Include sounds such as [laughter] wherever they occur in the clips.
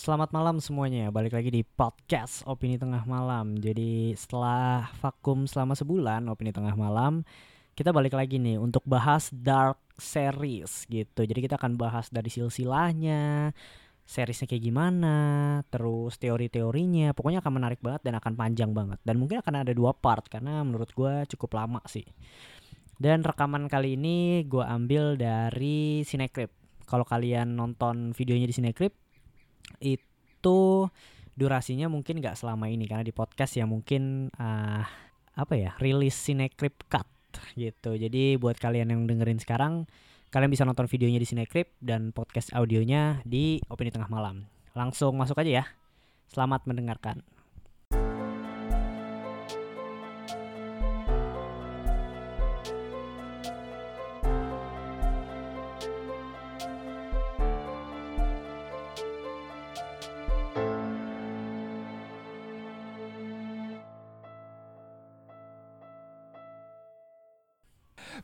Selamat malam semuanya, balik lagi di podcast Opini Tengah Malam. Jadi setelah vakum selama sebulan Opini Tengah Malam Kita balik lagi nih untuk bahas Dark Series gitu. Jadi kita akan bahas dari silsilahnya Seriesnya kayak gimana Terus teori-teorinya. Pokoknya akan menarik banget dan akan panjang banget. Dan mungkin akan ada dua part Karena menurut gue cukup lama sih. Dan rekaman kali ini gue ambil dari Cinecrip Kalau kalian nonton videonya di Cinecrip itu durasinya mungkin nggak selama ini karena di podcast ya mungkin uh, apa ya rilis Cinecrip cut gitu. Jadi buat kalian yang dengerin sekarang kalian bisa nonton videonya di Cinecrip dan podcast audionya di Opini Tengah Malam. Langsung masuk aja ya. Selamat mendengarkan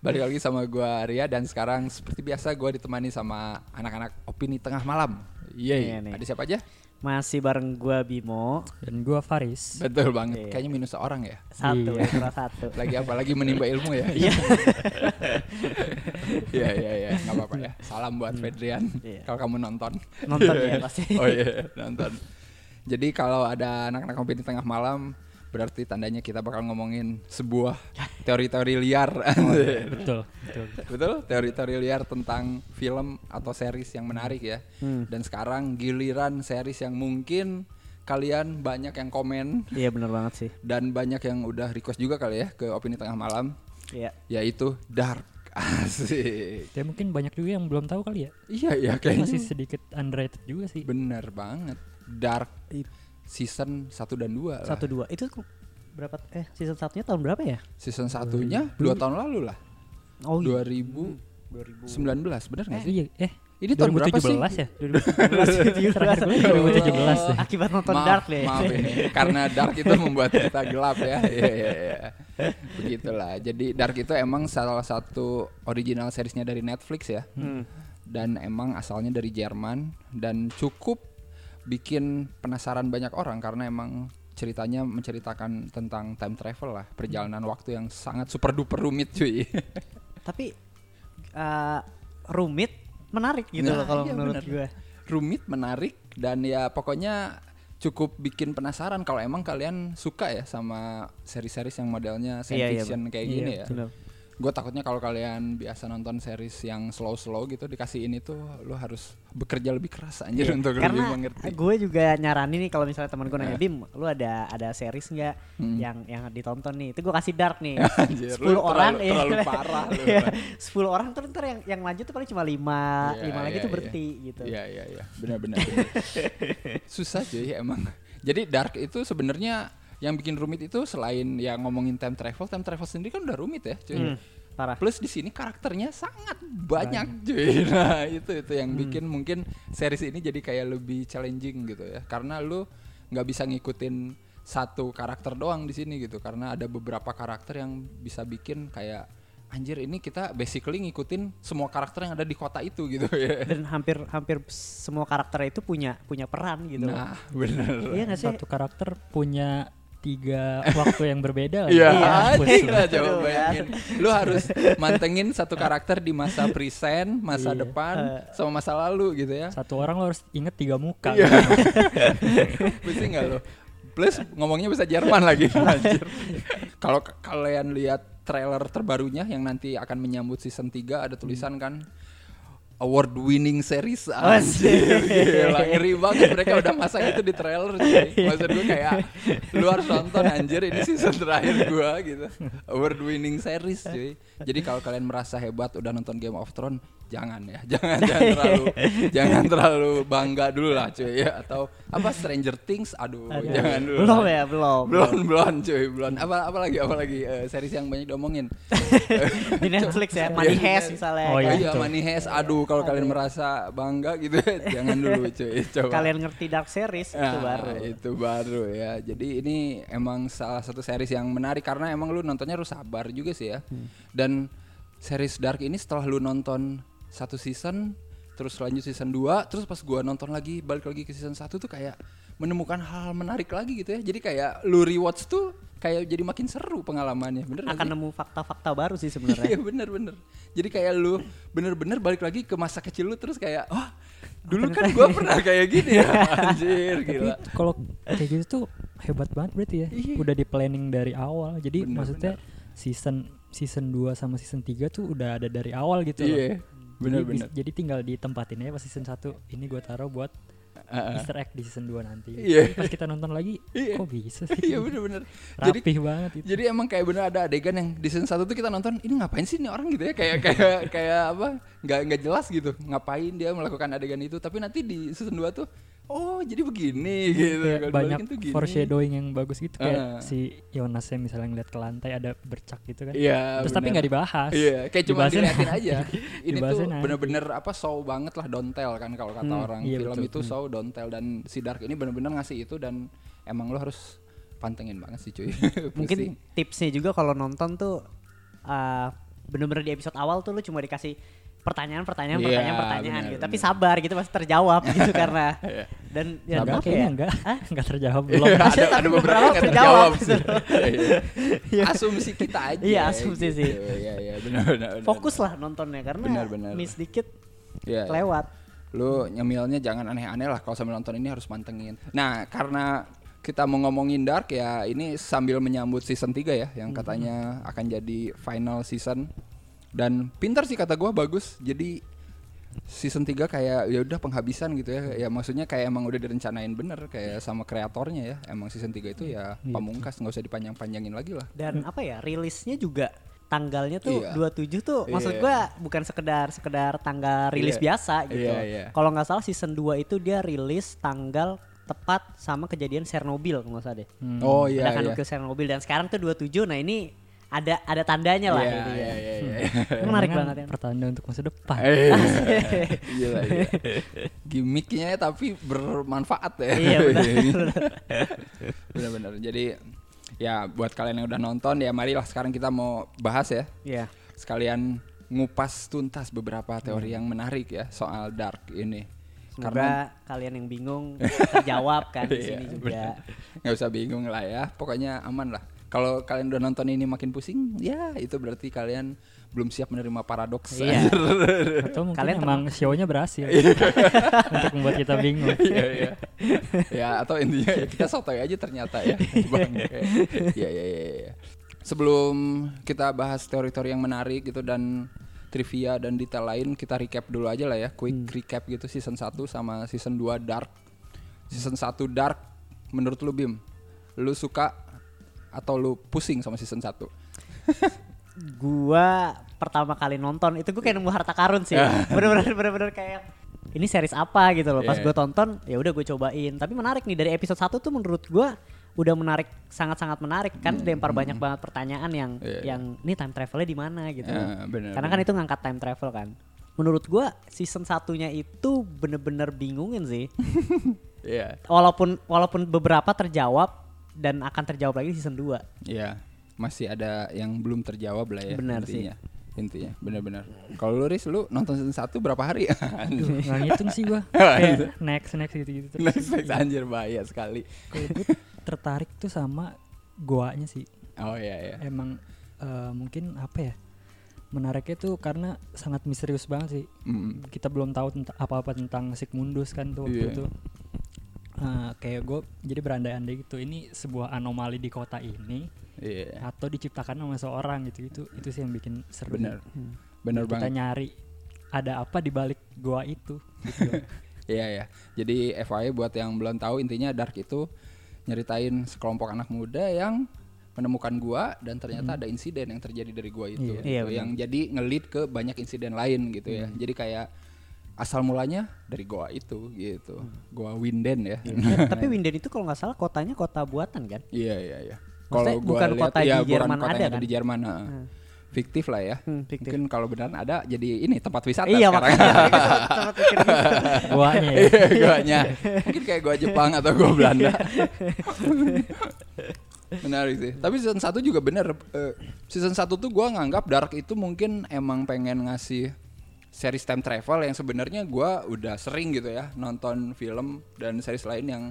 Balik lagi sama gue Arya dan sekarang seperti biasa gue ditemani sama anak-anak opini tengah malam. Iya. Ada siapa aja? masih bareng gua Bimo Dan gua Faris. Betul banget. Iya. Kayaknya minus seorang ya. satu Iya. ya satu Lagi apa? Lagi menimba ilmu ya? Iya. [laughs] Iya iya iya. Nggak apa-apa ya. Salam buat Fedrian. Iya. Kalau kamu nonton. nonton ya pasti [laughs] Oh iya nonton. Jadi kalau ada anak-anak opini tengah malam berarti tandanya kita bakal ngomongin sebuah [laughs] teori-teori liar. [laughs] Betul, betul. Betul, teori-teori liar tentang film atau series yang menarik ya. Hmm. Dan sekarang giliran series yang mungkin kalian banyak yang komen iya bener banget sih dan banyak yang udah request juga kali ya ke opini tengah malam, iya yaitu Dark. [laughs] Asik. Ya mungkin banyak juga yang belum tahu kali ya. Iya iya kayaknya Masih sedikit underrated juga sih. bener banget. Dark season 1 dan 2 lah. satu dua itu ku- berapa eh season satunya tahun berapa ya Season satunya dua tahun lalu lah. oh iya. 2019 2000 bener gak Eh, sih? iya, eh Ini tahun berapa sih? 2017 ya? 2017 [laughs] Terakhir gue 2017 deh. akibat nonton maaf, Dark deh Maaf ini karena Dark itu membuat kita gelap ya. Iya iya iya. Begitulah. Jadi Dark itu emang salah satu original seriesnya dari Netflix ya. Hmm. Dan emang asalnya dari Jerman dan cukup bikin penasaran banyak orang karena emang ceritanya menceritakan tentang time travel lah, perjalanan waktu yang sangat super duper rumit cuy. tapi eh, rumit menarik gitu Nah, loh kalau iya menurut bener. gue rumit, menarik dan ya pokoknya cukup bikin penasaran kalau emang kalian suka ya sama seri-seri yang modelnya science Iya, iya, fiction kayak Iya, gini ya. bener. Gue takutnya kalau kalian biasa nonton series yang slow-slow gitu dikasih ini tuh lu harus bekerja lebih keras anjir Iya, untuk lebih karena mengerti. gue juga nyaranin nih kalau misalnya teman gue nanya Eh. Bim lu ada ada series nggak Hmm. yang yang ditonton nih itu gue kasih Dark nih [laughs] Anjir, lu 10 orang terlalu- iya. terlalu [laughs] parah lu. Iya, 10 orang tuh ntar yang yang lanjut tuh paling cuma 5 Iya, 5 lagi iya, tuh iya. berhenti gitu Iya iya iya, benar-benar. benar. [laughs] Susah cuy emang. Jadi Dark itu sebenarnya yang bikin rumit itu selain ya ngomongin time travel, time travel sendiri kan udah rumit ya cuy. Hmm, parah Plus di sini karakternya sangat banyak cuy. [laughs] Nah, itu itu yang Hmm. bikin mungkin series ini jadi kayak lebih challenging gitu ya. Karena lu nggak bisa ngikutin satu karakter doang di sini gitu. Karena ada beberapa karakter yang bisa bikin kayak anjir ini kita basically ngikutin semua karakter yang ada di kota itu gitu ya. dan hampir hampir semua karakter itu punya punya peran gitu Nah, bener. iya nggak sih Satu karakter punya tiga waktu yang berbeda lagi. [laughs] Iya, lah coba bayangin. Lu harus mantengin satu karakter di masa present, masa Iya. depan, sama masa lalu gitu ya. Satu orang lo harus inget tiga muka. Iya. [laughs] Pusing nggak lo? Plus ngomongnya bisa Jerman lagi. [laughs] Anjir. Kalau kalian lihat trailer terbarunya yang nanti akan menyambut season 3 ada tulisan kan award winning series anjir gila ngeri banget. Mereka udah masang itu di trailer cuy. Maksud gue kayak lu harus nonton anjir ini season terakhir gua gitu. Award winning series cuy. Jadi kalau kalian merasa hebat udah nonton Game of Thrones jangan ya [laughs] jangan jangan terlalu [laughs] jangan terlalu bangga dulu lah cuy ya atau apa Stranger Things aduh Aduh. jangan dulu belum lah. ya belum belum belum cuy belum apa apa lagi apa lagi eh, series yang banyak diomongin [laughs] di Netflix ya Money Iya, Heist iya. misalnya Oh, Oh kan. iya. Money Heist. Aduh, kalau kalian merasa bangga gitu jangan dulu cuy. Coba. kalian ngerti Dark Series itu Nah, baru Itu baru ya. Jadi ini emang salah satu series yang menarik karena emang lu nontonnya harus sabar juga sih ya. Hmm. Dan series Dark ini setelah lu nonton satu season terus lanjut season 2 terus pas gua nonton lagi balik lagi ke season 1 tuh kayak menemukan hal menarik lagi gitu ya. Jadi kayak lu rewatch tuh kayak jadi makin seru pengalamannya bener akan nemu fakta-fakta baru sih [laughs] Iya sebenarnya bener bener. Jadi kayak lu bener-bener balik lagi ke masa kecil lu terus kayak Wah dulu kan gua pernah kayak gini ya. [laughs] Anjir Tapi gila. kalau kayak gitu tuh hebat banget berarti ya. Iya. Udah di planning dari awal. Jadi Bener, maksudnya season season 2 sama season 3 tuh udah ada dari awal gitu loh. Iya Jadi, bener-bener bis- jadi tinggal ditempatin aja pas season 1 ini gua taruh buat Heeh. Easter egg di season 2 nanti. Iya. Tapi Pas kita nonton lagi, Iya. kok bisa sih? Iya bener-bener Jadi Rapih banget itu. jadi emang kayak bener ada adegan yang di season 1 tuh kita nonton ini ngapain sih nih orang gitu ya kayak kayak kayak apa nggak nggak jelas gitu ngapain dia melakukan adegan itu tapi nanti di season 2 tuh oh jadi begini gitu Kalau banyak tuh gini. foreshadowing yang bagus gitu kayak Heeh. si Jonas yang misalnya ngeliat ke lantai ada bercak gitu kan. Iya. Terus tapi bener. nggak dibahas. Iya, kayak cuma diliatin aja. [laughs] Ini tuh bener-bener apa show banget lah don't tell kan kalau kata Hmm, orang. iya, Film betul. itu show don't tell dan si Dark ini bener-bener ngasih itu dan emang lo harus pantengin banget sih cuy. [laughs] mungkin tipsnya juga kalau nonton tuh uh, bener-bener di episode awal tuh lu cuma dikasih pertanyaan pertanyaan Iya, pertanyaan pertanyaan bener, gitu tapi bener. sabar gitu pasti terjawab [laughs] gitu karena dan ya Enggak, kayaknya ya? enggak. Enggak terjawab belum. Iya, ada, Tapi ada beberapa yang terjawab terjawab gitu. [laughs] Iya. Asumsi kita aja. Iya, asumsi sih. Iya, iya, benar-benar. fokus lah nontonnya karena Benar, benar. miss dikit Iya, iya. lewat lu nyemilnya jangan aneh-aneh lah kalau sambil nonton ini harus mantengin. Nah, karena kita mau ngomongin Dark ya, ini sambil menyambut season 3 ya yang katanya akan jadi final season. Dan pintar sih kata gua bagus. Jadi season 3 kayak ya udah penghabisan gitu ya. Ya maksudnya kayak emang udah direncanain bener kayak sama kreatornya ya. Emang season 3 itu ya Iya. pamungkas nggak usah dipanjang-panjangin lagi lah. dan apa ya rilisnya juga tanggalnya tuh Iya. 27 tuh maksud Iya. gua bukan sekedar sekedar tanggal rilis Iya. biasa gitu. Iya, iya. Kalau nggak salah season 2 itu dia rilis tanggal tepat sama kejadian Chernobyl kalau nggak salah deh. Hmm. Oh iya ada kan iya. Chernobyl dan sekarang tuh 27 nah ini ada ada tandanya lah Iya, gitu ya. iya, iya, iya. Ini menarik banget ya. Pertanda untuk masa depan. Eh, [laughs] gila, gila. Gimiknya tapi bermanfaat ya. Iya, benar. Benar-benar. Jadi ya buat kalian yang udah nonton ya marilah sekarang kita mau bahas ya. Iya. Sekalian ngupas tuntas beberapa teori yang menarik ya soal dark ini. Semoga kalian yang bingung terjawab kan di [laughs] Iya, sini juga. nggak usah bingung lah ya. Pokoknya aman lah. Kalau kalian udah nonton ini makin pusing, ya itu berarti kalian belum siap menerima paradoks. Iya. Atau mungkin Kalian emang show-nya berhasil untuk membuat kita bingung. [laughs] Iya iya. ya atau intinya ya kita sotoy aja ternyata ya. [laughs] Bang. Iya iya iya iya. Sebelum kita bahas teori-teori yang menarik gitu dan trivia dan detail lain kita recap dulu aja lah ya. Quick recap gitu season 1 sama season 2 Dark. Season 1 Dark menurut lu Bim, lu suka atau lu pusing sama season 1? [laughs] Gua pertama kali nonton itu gue kayak nemu harta karun sih. [laughs] Bener-bener bener-bener kayak ini series apa gitu loh. Pas Iya. gue tonton ya udah gue cobain. Tapi menarik nih dari episode 1 tuh menurut gua udah menarik sangat-sangat menarik kan lempar banyak banget pertanyaan yang Hmm. Iya, yang ini time travelnya di mana gitu. Eh, bener, Karena kan itu ngangkat time travel kan. Menurut gua season satunya itu bener-bener bingungin sih. [laughs] Iya. walaupun walaupun beberapa terjawab dan akan terjawab lagi di season 2. Iya, masih ada yang belum terjawab lah ya Benar sih. intinya. Intinya, benar-benar. Kalau lu Riz, lu nonton season 1 berapa hari? [laughs] Aduh, nggak ngitung sih gua. Gitu. [laughs] Kayak next next gitu-gitu terus. Netflix anjir bahaya sekali. Kalau gue tertarik tuh sama goanya sih. Oh iya iya. Emang eh, mungkin apa ya? Menariknya tuh karena sangat misterius banget sih. Mm. Kita belum tahu tentang apa-apa tentang Sigmundus kan tuh waktu Iya. itu. Eh, kayak gue jadi berandai-andai gitu ini sebuah anomali di kota ini Iya. atau diciptakan sama seorang gitu itu itu sih yang bikin seru Benar. sih. Benar kita banget. nyari ada apa di balik goa itu gitu. [laughs] Iya ya. Jadi FYI buat yang belum tahu intinya Dark itu nyeritain sekelompok anak muda yang menemukan gua dan ternyata ada insiden yang terjadi dari gua itu Iya. gitu, Iya, yang jadi ngelit ke banyak insiden lain gitu ya. Jadi kayak asal mulanya dari gua itu gitu. Gua Winden ya. Ya, [laughs] tapi Winden itu kalau nggak salah kotanya kota buatan kan? Iya iya iya. Gua bukan lihat- kota di iya, bukan Jerman kota ada yang kan? di Jerman. heeh. Hmm. Fiktif lah ya. Hmm, fiktif. Mungkin kalau beneran ada jadi ini tempat wisata iya sekarang. mikir [laughs] gitu. [laughs] goanya ya Iya, guanya. Mungkin kayak gua Jepang atau gua Belanda. Menarik sih. Tapi season 1 juga bener. Eh, season 1 tuh gua nganggap Dark itu mungkin emang pengen ngasih series time travel yang sebenarnya gua udah sering gitu ya nonton film dan series lain yang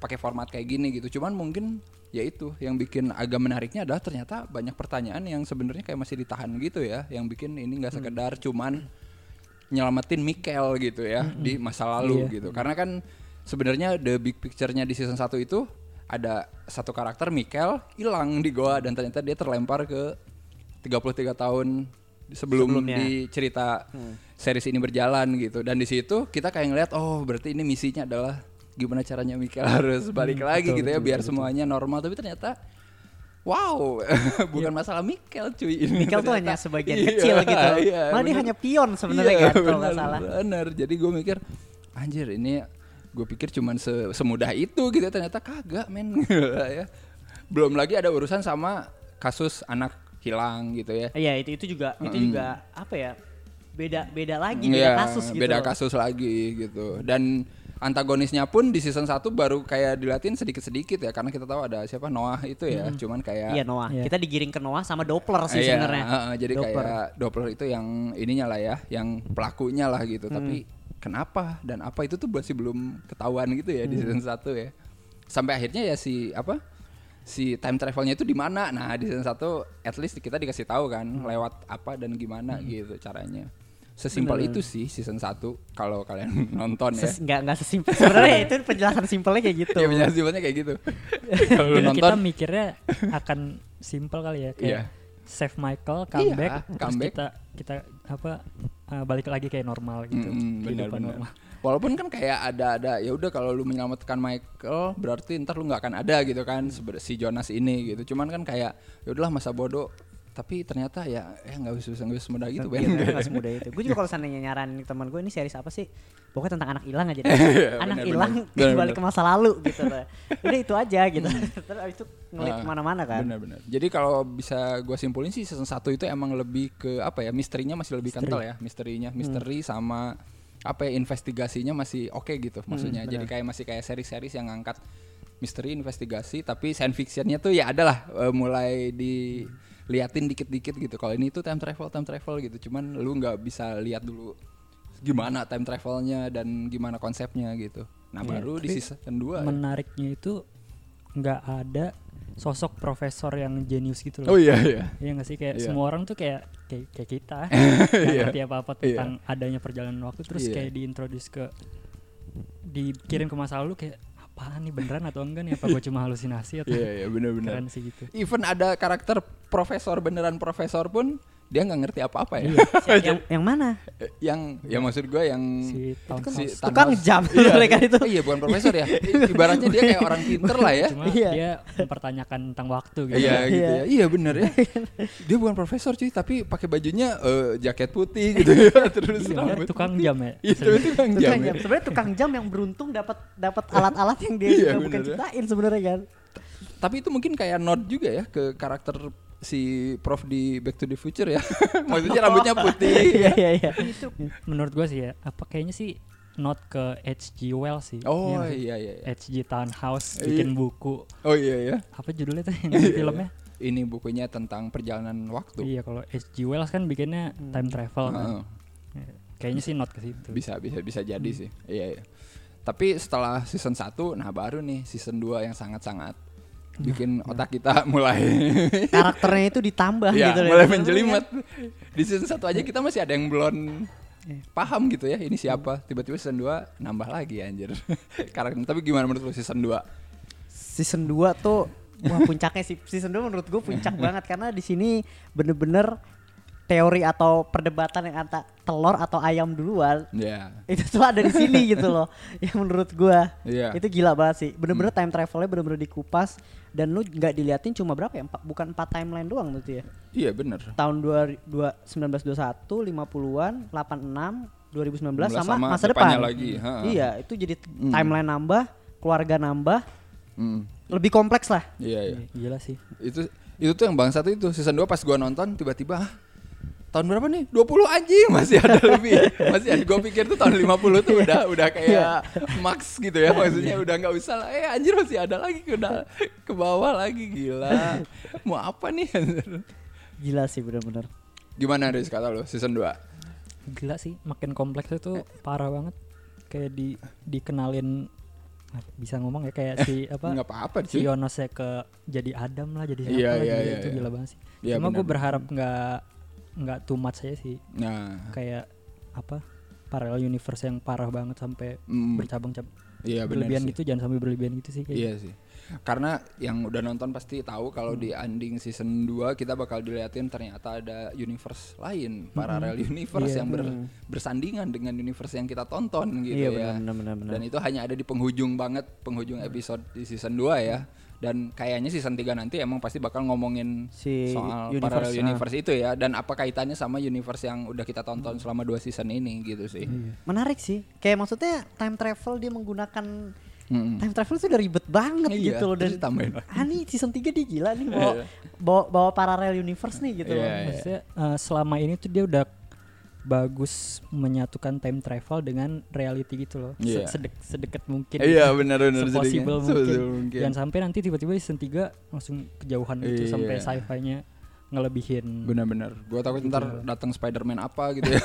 pakai format kayak gini gitu. Cuman mungkin ya itu yang bikin agak menariknya adalah ternyata banyak pertanyaan yang sebenarnya kayak masih ditahan gitu ya, yang bikin ini nggak sekedar cuman nyelamatin Mikel gitu ya di masa lalu Iya. gitu. Karena kan sebenarnya the big picture-nya di season 1 itu ada satu karakter Mikel hilang di goa dan ternyata dia terlempar ke 33 tahun sebelum Sebelumnya. di cerita series ini berjalan gitu. Dan di situ kita kayak ngeliat oh berarti ini misinya adalah gimana caranya Mikel [laughs] harus balik lagi betul, gitu ya betul, biar betul, semuanya normal tapi ternyata Wow, [laughs] bukan masalah Mikel cuy ini. Mikel tuh hanya sebagian [laughs] Iya, kecil gitu. iya, Malah dia hanya pion sebenarnya Iya, kan kalau nggak salah. Bener. Jadi gue mikir anjir ini gue pikir cuman se- semudah itu gitu ternyata kagak men ya. Belum lagi ada urusan sama kasus anak hilang gitu ya. Iya itu itu juga itu Mm. juga apa ya beda beda lagi beda Iya, kasus gitu. Beda kasus lagi gitu. Dan antagonisnya pun di season 1 baru kayak dilatih sedikit-sedikit ya karena kita tahu ada siapa Noah itu ya. Cuman kayak Iya Noah. Iya. Kita digiring ke Noah sama Doppler sih Iya, sebenarnya. heeh, jadi Doppler. kayak Doppler itu yang ininya lah ya, yang pelakunya lah gitu. Hmm. Tapi kenapa dan apa itu tuh masih belum ketahuan gitu ya di Hmm. season 1 ya. Sampai akhirnya ya si apa? Si time travelnya itu di mana? Nah, di season 1 at least kita dikasih tahu kan Hmm. lewat apa dan gimana gitu caranya. Sesimpel itu sih season 1 kalau kalian [laughs] nonton ya. Ses- nggak nggak sesimpel sebenarnya itu penjelasan simpelnya kayak gitu. Ya penjelasan simpelnya kayak gitu. [laughs] kalau nonton kita mikirnya akan simple kali ya kayak Iya. save Michael comeback terus comeback. kita kita apa uh, balik lagi kayak normal gitu Mm-mm, benar benar. normal. Walaupun kan kayak ada ada ya udah kalau lu menyelamatkan Michael berarti ntar lu nggak akan ada gitu kan si Jonas ini gitu. Cuman kan kayak ya udahlah masa bodoh tapi ternyata ya ya nggak bisa nggak bisa semudah gitu Ben. Iya, ternyata nggak semudah itu. Gue juga kalau seandainya nyaranin teman gue ini series apa sih? Pokoknya tentang anak hilang aja deh. [laughs] Iya, anak hilang balik ke masa lalu gitu loh. [laughs] Udah itu aja gitu. [laughs] Terus abis itu ngeliat Ah, ke mana-mana kan. Benar-benar. Jadi kalau bisa gue simpulin sih season 1 itu emang lebih ke apa ya misterinya masih lebih Misteri. kental ya misterinya misteri sama apa ya investigasinya masih oke gitu maksudnya. Jadi kayak masih kayak seri-series yang ngangkat misteri investigasi tapi science fictionnya tuh ya adalah eh, mulai diliatin dikit-dikit gitu. Kalau ini tuh time travel time travel gitu. Cuman lu nggak bisa lihat dulu gimana time travelnya dan gimana konsepnya gitu. Nah Iya, baru di season 2 Menariknya itu nggak ada sosok profesor yang jenius gitu Oh loh. iya iya. Iya nggak sih kayak Iya. semua orang tuh kayak kayak, kayak kita [laughs] nggak Iya. ngerti apa-apa Iya. tentang adanya perjalanan waktu terus Iya. kayak diintroduce ke dikirim ke masa lalu kayak apaan nih beneran atau enggak nih apa gue cuma halusinasi atau Iya iya benar-benar. keren sih gitu. even ada karakter profesor beneran profesor pun dia nggak ngerti apa-apa ya. Siapa- [laughs] yang, [laughs] yang mana? Yang ya maksud gue yang Si Tom si House. Tukang jam Iya, mereka itu. oh iya bukan profesor ya. [laughs] Ibaratnya dia kayak orang pinter lah ya. Cuma Iya. dia mempertanyakan tentang waktu gitu. Iya gitu Iya. ya. Iya bener ya. Dia bukan profesor cuy, tapi pakai bajunya eh, jaket putih gitu ya. Terus Iya, rambut tukang jam ya. Iya, itu tukang jam. Tukang ya. jam. Sebenarnya tukang jam yang beruntung dapat dapat alat-alat yang dia Iya, juga bukan ya. ciptain sebenarnya kan. Tapi itu mungkin kayak nod juga ya ke karakter si Prof di Back to the Future ya. [laughs] Maksudnya rambutnya putih. Iya iya iya. Itu menurut gua sih ya, apa kayaknya sih not ke H.G. Wells sih. Oh sih? iya iya. iya. H.G. Townhouse Iya. bikin buku. Oh iya ya. Apa judulnya tuh [laughs] yang filmnya? Ini bukunya tentang perjalanan waktu. Iya, kalau H.G. Wells kan bikinnya time travel kan. Heeh. Ya, Kayaknya sih not ke situ. bisa bisa bisa jadi sih iya iya tapi setelah season 1 nah baru nih season 2 yang sangat-sangat bikin otak kita [laughs] mulai Karakternya itu ditambah ya, gitu loh. mulai Sebenarnya menjelimet. Di season 1 aja kita masih ada yang belum Iya. paham gitu ya ini siapa. Tiba-tiba season 2 nambah lagi anjir. [laughs] Karakter tapi gimana menurut lu season 2 season 2 tuh wah puncaknya sih. Season 2 menurut gue puncak [laughs] banget karena di sini bener-bener teori atau perdebatan yang antara telur atau ayam duluan ya itu tuh ada di sini gitu loh [laughs] yang menurut gua. Iya. itu gila banget sih. Bener-bener time travelnya bener-bener dikupas dan lu nggak diliatin cuma berapa ya? Empat, bukan empat timeline doang tuh ya? Iya bener. Tahun dua, dua, 1921 50-an 86 2019 sama, Sama masa depan. lagi, ha. iya itu jadi Hmm. timeline nambah keluarga nambah. Hmm, lebih kompleks lah. Iya iya. Gila sih. itu itu tuh yang bang satu itu. Season 2 pas gua nonton tiba-tiba "Hah, tahun berapa nih? 20 anjing. [laughs] Masih ada lebih. Masih ada. Gua pikir tuh tahun 50 tuh udah [laughs] udah kayak max gitu ya. Maksudnya udah nggak usah lah. Eh anjir masih ada lagi. Udah ke bawah lagi. Gila. Mau apa nih? [laughs] Gila sih bener-bener. Gimana Riz kata lu? Season 2 gila sih. Makin kompleks itu parah banget. Kayak di dikenalin ah, bisa ngomong ya kayak si apa? nggak apa-apa si sih. Yonosnya ke jadi Adam lah jadi siapa Iya, lah iya, iya, itu iya. gila banget sih. Iya, cuma gue berharap nggak nggak too much aja sih nah kayak apa parallel universe yang parah banget sampai mm, bercabang-cabang iya berlebihan sih. gitu jangan sampai berlebihan gitu sih kayak Iya sih. Karena yang udah nonton pasti tahu kalau Hmm. di ending season 2 kita bakal diliatin ternyata ada universe lain, parallel universe Iya. yang ber- Hmm. bersandingan dengan universe yang kita tonton gitu Iya ya. benar benar benar. Dan itu hanya ada di penghujung banget, penghujung episode di season 2 ya. Dan kayaknya season 3 nanti emang pasti bakal ngomongin Si soal universe, parallel ah. universe itu ya dan apa kaitannya sama universe yang udah kita tonton selama dua season ini gitu sih. Menarik sih. Kayak maksudnya time travel dia menggunakan Mm-mm. time travel itu udah ribet banget Iya, gitu loh dan ditambahin lagi. ah nih season 3 dia gila nih bawa bawa, bawa parallel universe nih gitu Iya, loh. iya. maksudnya eh, selama ini tuh dia udah bagus menyatukan time travel dengan reality gitu loh Iya. sedek sedekat mungkin Iya benar-benar sepossible jadinya. mungkin. Mungkin. jangan sampai nanti tiba-tiba season 3 langsung kejauhan gitu Iya. sampai sci-fi-nya ngelebihin Benar-benar. Gua takut Gitu. ntar datang Spider-Man apa gitu ya.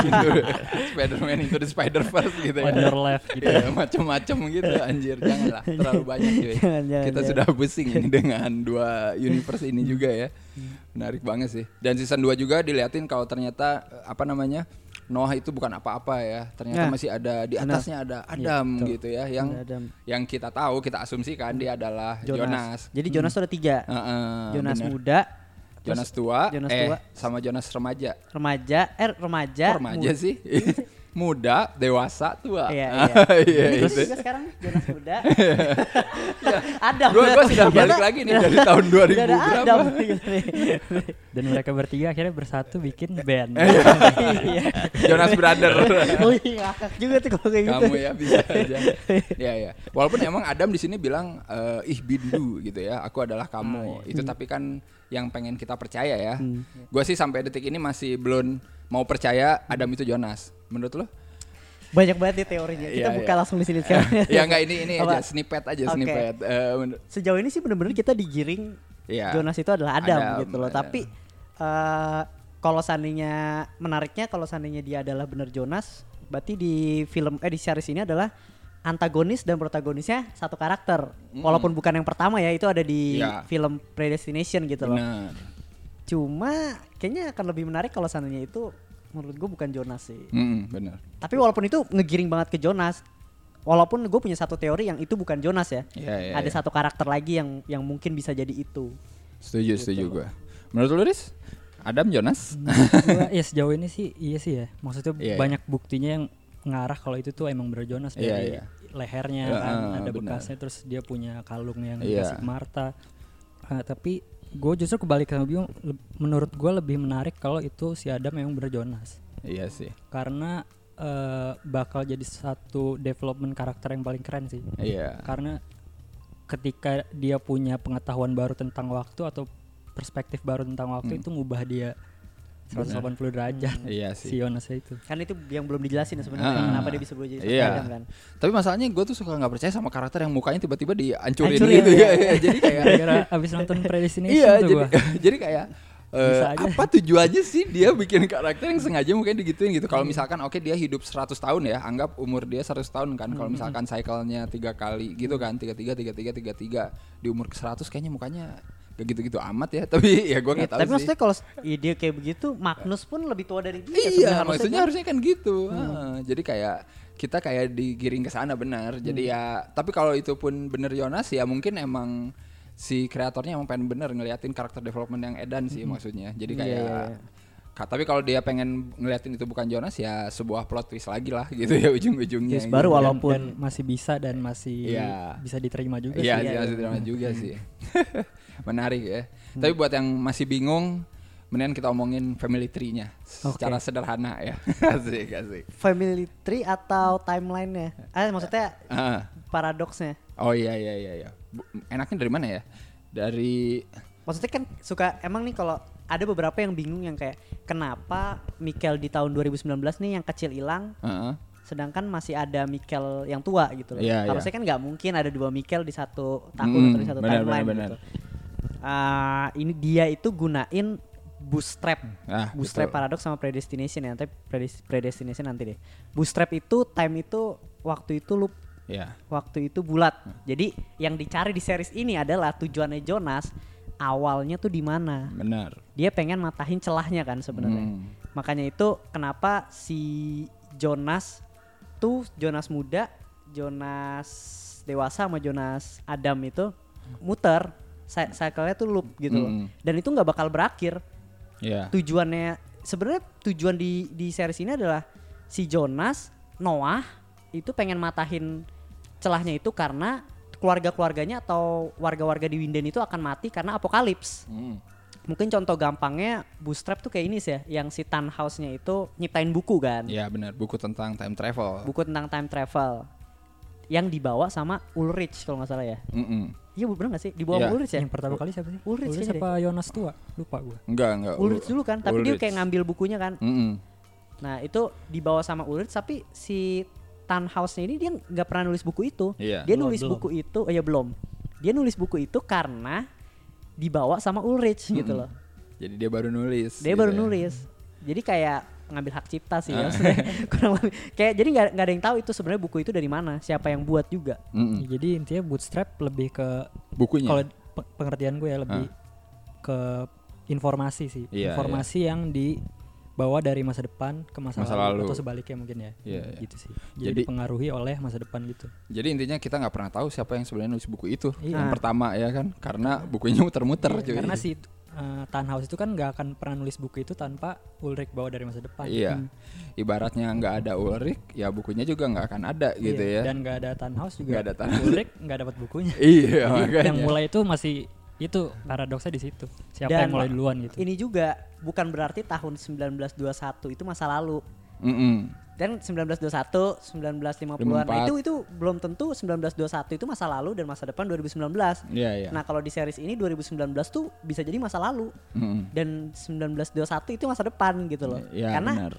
gitu. [laughs] [laughs] Spider-Man itu di Spider-Verse gitu ya. on your left gitu Iya, macem-macem gitu anjir. Janganlah [laughs] terlalu banyak cuy. Jangan, jangan, Kita jangan. sudah pusing ini dengan dua universe ini juga ya. Menarik banget sih. Dan season 2 juga diliatin kalau ternyata eh, apa namanya? Noah itu bukan apa-apa ya. Ternyata masih ada di atasnya ada Adam gitu ya yang Adam. yang kita tahu, kita asumsikan dia adalah Jonas. Jonas. Jadi Jonas tuh ada tiga. Jonas bener. muda, Jonas tua, Jonas eh tua. sama Jonas remaja. remaja, eh remaja, remaja sih? Muda, dewasa, tua. Iya, [laughs] Iya, Terus itu. juga sekarang Jonas muda. [laughs] ada. Gua gua sudah balik lagi nih dari tahun 2000 udah ada berapa. Adam gitu nih. dan mereka bertiga akhirnya bersatu bikin band Iya. Jonas Brother. [laughs] Oh iya, ngakak juga tuh kalau kayak gitu. Kamu ya bisa aja. ya ya. Walaupun emang Adam di sini bilang eh, ih bindu gitu ya. Aku adalah kamu. Itu tapi kan yang pengen kita percaya ya. Hmm. Gua sih sampai detik ini masih belum mau percaya Adam itu Jonas. Menurut lo? Banyak banget nih teorinya. Kita Iya, buka iya. langsung di sini sekarang. [laughs] ya enggak ini ini Apa? aja snippet aja Oke. snippet. Menur- Sejauh ini sih bener-bener kita digiring Iya. Jonas itu adalah Adam, Adam, gitu loh. Adam. Tapi eh kalau seandainya menariknya kalau seandainya dia adalah bener Jonas, berarti di film eh di series ini adalah antagonis dan protagonisnya satu karakter. Walaupun bukan yang pertama ya, itu ada di Iya. film Predestination gitu loh. Benar. Cuma kayaknya akan lebih menarik kalau seandainya itu menurut gue bukan Jonas sih. Mm, benar. Tapi walaupun itu ngegiring banget ke Jonas. Walaupun gue punya satu teori yang itu bukan Jonas ya. Iya, iya, ada iya. satu karakter lagi yang yang mungkin bisa jadi itu. Setuju, setuju gue. Menurut lu, Riz? Adam Jonas? Gua, [laughs] ya sejauh ini sih iya sih ya maksudnya Iya, iya. banyak buktinya yang ngarah kalau itu tuh emang bener Jonas Iya, dari iya. lehernya Iya, kan ah, ada benar. bekasnya terus dia punya kalung yang Iya. dikasih ke Marta Ah, tapi gue justru kebalik sama Le- menurut gue lebih menarik kalau itu si Adam emang bener Jonas iya sih. karena eh, bakal jadi satu development karakter yang paling keren sih Iya. karena ketika dia punya pengetahuan baru tentang waktu atau perspektif baru tentang waktu Hmm. itu ngubah dia 180 derajat Iya si sih. Yonasnya itu Kan itu yang belum dijelasin sebenarnya Ah. kenapa dia bisa berubah jadi Iya. Adam kan. Tapi masalahnya gue tuh suka nggak percaya sama karakter yang mukanya tiba-tiba dihancurin Hancurin, gitu iya. ya. [laughs] Iya, Jadi kayak gara-gara abis nonton Predestination iya, tuh jadi gua [laughs] jadi kayak eh, aja. apa tujuannya sih dia bikin karakter yang sengaja mungkin digituin gitu. Kalau misalkan oke dia hidup 100 tahun ya, anggap umur dia 100 tahun kan. Kalau misalkan cycle-nya tiga kali gitu kan, tiga tiga tiga tiga tiga tiga di umur ke 100 kayaknya mukanya gak gitu-gitu amat ya. [laughs] Tapi ya gue Iya, nggak tahu tapi sih. maksudnya kalau iya, dia kayak begitu, Magnus pun lebih tua dari dia. Iya, sebenarnya maksudnya kan. harusnya kan gitu. Heeh, jadi kayak kita kayak digiring ke sana benar. Jadi ya, tapi kalau itu pun bener Jonas ya mungkin emang si kreatornya emang pengen bener ngeliatin karakter development yang Edan sih maksudnya. Jadi Iya, kayak iya, iya. Ka- tapi kalau dia pengen ngeliatin itu bukan Jonas ya sebuah plot twist lagi lah gitu ya ujung-ujungnya. Yes, gitu. baru Dan- walaupun- dan masih bisa dan masih Iya. bisa diterima juga Iya, sih iya, iya. masih drama juga sih. [laughs] [laughs] Menarik ya. Tapi buat yang masih bingung, mendingan kita omongin family tree-nya secara sederhana ya. [laughs] asik, asik. family tree atau timeline-nya. Ah, maksudnya Ah. paradoksnya. Oh iya iya iya iya. Enaknya dari mana ya? Dari Maksudnya kan suka emang nih kalau ada beberapa yang bingung yang kayak kenapa Mikel di tahun 2019 nih yang kecil hilang Heeh. sedangkan masih ada Mikel yang tua gitu loh. Iya, Harusnya kan nggak mungkin ada dua Mikel di satu tahun Mm, atau di satu benar, timeline benar, gitu. Ah, ini dia itu gunain bootstrap. Nah, Bootstrap betul. paradox sama predestination ya. Tapi predis- predestination nanti deh. Bootstrap itu time itu waktu itu loop Ya. waktu itu bulat. Jadi yang dicari di series ini adalah tujuannya Jonas awalnya tuh di mana. Benar. Dia pengen matahin celahnya kan sebenarnya. Hmm. Makanya itu kenapa si Jonas tuh Jonas muda, Jonas dewasa sama Jonas Adam itu muter. Cy- Cycle-nya tuh loop gitu loh. Mm. Dan itu nggak bakal berakhir. Ya. Tujuannya sebenarnya tujuan di di series ini adalah si Jonas, Noah itu pengen matahin celahnya itu karena keluarga-keluarganya atau warga-warga di Winden itu akan mati karena apokalips. Hmm. Mungkin contoh gampangnya Bootstrap tuh kayak ini sih ya, yang si Tannhaus-nya itu nyiptain buku kan. Ya benar, buku tentang time travel. Buku tentang time travel. Yang dibawa sama Ulrich kalau nggak salah ya. Mm-mm. Iya bener gak sih? Dibawa sama Ulrich ya? Yang pertama kali siapa sih? Ulrich kayaknya apa Yonas tua? Lupa gue. Enggak, enggak. Ulrich dulu kan, tapi dia Ulrich. kayak ngambil bukunya kan. Mm-mm. Nah itu dibawa sama Ulrich tapi si Tannhausnya ini dia nggak pernah nulis buku itu. Iya. Dia Belum, nulis belum. buku itu, oh ya belum. Dia nulis buku itu karena dibawa sama Ulrich gitu loh. Jadi dia baru nulis. Dia gitu baru ya. nulis. Jadi kayak ngambil hak cipta sih ya. Ah. [laughs] Kurang lebih kayak jadi nggak nggak ada yang tahu itu sebenarnya buku itu dari mana, siapa yang buat juga. Mm-mm. Ya, jadi intinya bootstrap lebih ke Bukunya. kalau pe- pengertian gue ya lebih ke informasi sih. Iya, informasi yang dibawa dari masa depan ke masa, Masa lalu, lalu. atau sebaliknya mungkin ya. Iya, iya. Gitu sih. Jadi, Jadi- dipengaruhi oleh masa depan gitu. Jadi intinya kita nggak pernah tahu siapa yang sebenarnya nulis buku itu. Iya. Yang Nah. pertama ya kan, karena bukunya muter-muter Iya, cuy. Karena si uh, Tannhaus itu kan nggak akan pernah nulis buku itu tanpa Ulrich bawa dari masa depan. Iya. Ibaratnya nggak ada Ulrich, ya bukunya juga nggak akan ada Iya, gitu ya. Dan nggak ada Tannhaus juga. Nggak ada Tannhaus. Ulrich nggak dapat bukunya. [laughs] Iya, Jadi makanya. yang mulai itu masih itu paradoksnya di situ. Siapa Dan yang mulai duluan gitu. Ini juga bukan berarti tahun 1921 itu masa lalu. Mm-mm. Dan 1921, 1950-an. Nah, 54. itu itu belum tentu 1921 itu masa lalu dan masa depan 2019. Iya, iya. Nah, kalau di series ini 2019 tuh bisa jadi masa lalu Mm-mm. dan 1921 itu masa depan gitu loh. Iya, Karena benar.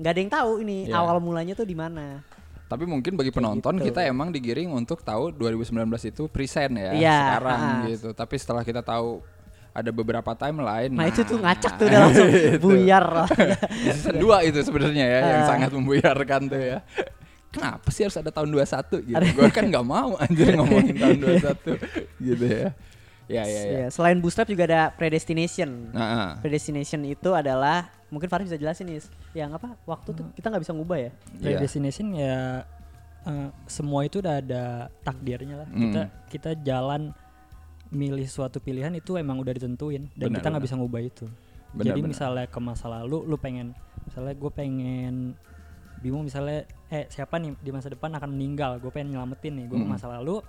nggak ada yang tahu ini Iya. awal mulanya tuh di mana. Tapi mungkin bagi penonton gitu. kita emang digiring untuk tahu 2019 itu present ya Iya, sekarang ah. gitu. Tapi setelah kita tahu ada beberapa timeline. Nah, itu tuh ngacak tuh udah [laughs] langsung buyar [laughs] season 2 itu sebenarnya ya yang Ah. sangat membuyarkan tuh ya. Kenapa sih harus ada tahun 21 gitu? Gue kan nggak mau anjir ngomongin [laughs] tahun 21 gitu ya. Ya ya ya. Iya, Selain bootstrap juga ada predestination. Nah, ah. Predestination itu adalah mungkin Faris bisa jelasin nih, yang apa? Waktu tuh kita nggak bisa ngubah ya. Iya. Predestination ya eh, semua itu udah ada takdirnya lah. Mm. Kita kita jalan milih suatu pilihan itu emang udah ditentuin dan Benar, kita nggak bisa ngubah itu. Benar, Jadi benar. misalnya ke masa lalu lu pengen misalnya gue pengen bingung misalnya eh siapa nih di masa depan akan meninggal gue pengen nyelamatin nih gue ke Mm. masa lalu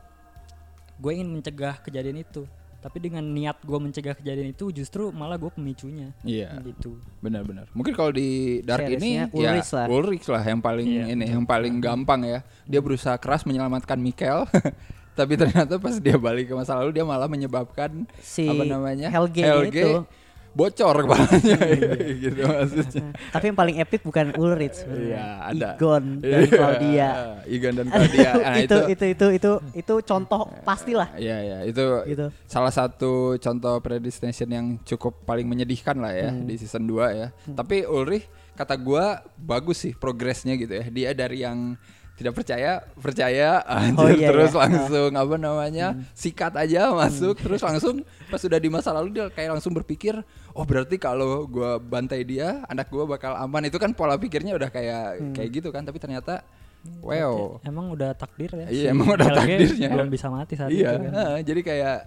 gue ingin mencegah kejadian itu tapi dengan niat gue mencegah kejadian itu justru malah gue pemicunya Iya. gitu Benar-benar. Mungkin kalau di Dark Seriesnya ini Ulrich ya lah. Ulrich lah yang paling Iya, ini yang paling gampang ya. Dia berusaha keras menyelamatkan Mikel. [laughs] Tapi ternyata pas dia balik ke masa lalu dia malah menyebabkan Si apa namanya? Helge itu. bocor kepalanya [laughs] [laughs] gitu maksudnya. Tapi yang paling epic bukan Ulrich sebenarnya. Iya, ada. Igon dan Iya, Claudia. Igon dan Claudia. [laughs] Nah, itu, itu itu itu itu contoh pastilah Iya ya itu gitu. salah satu contoh predestination yang cukup paling menyedihkan lah ya Hmm. di season 2 ya. Tapi Ulrich kata gua bagus sih progresnya gitu ya. Dia dari yang tidak percaya percaya anjir Oh, iya, terus iya. langsung apa namanya sikat aja masuk terus langsung pas sudah di masa lalu dia kayak langsung berpikir oh berarti kalau gua bantai dia anak gua bakal aman itu kan pola pikirnya udah kayak kayak gitu kan tapi ternyata wow emang udah takdir ya Iya, si emang udah Helge takdirnya. belum bisa mati saat iya, itu kan. heeh, jadi kayak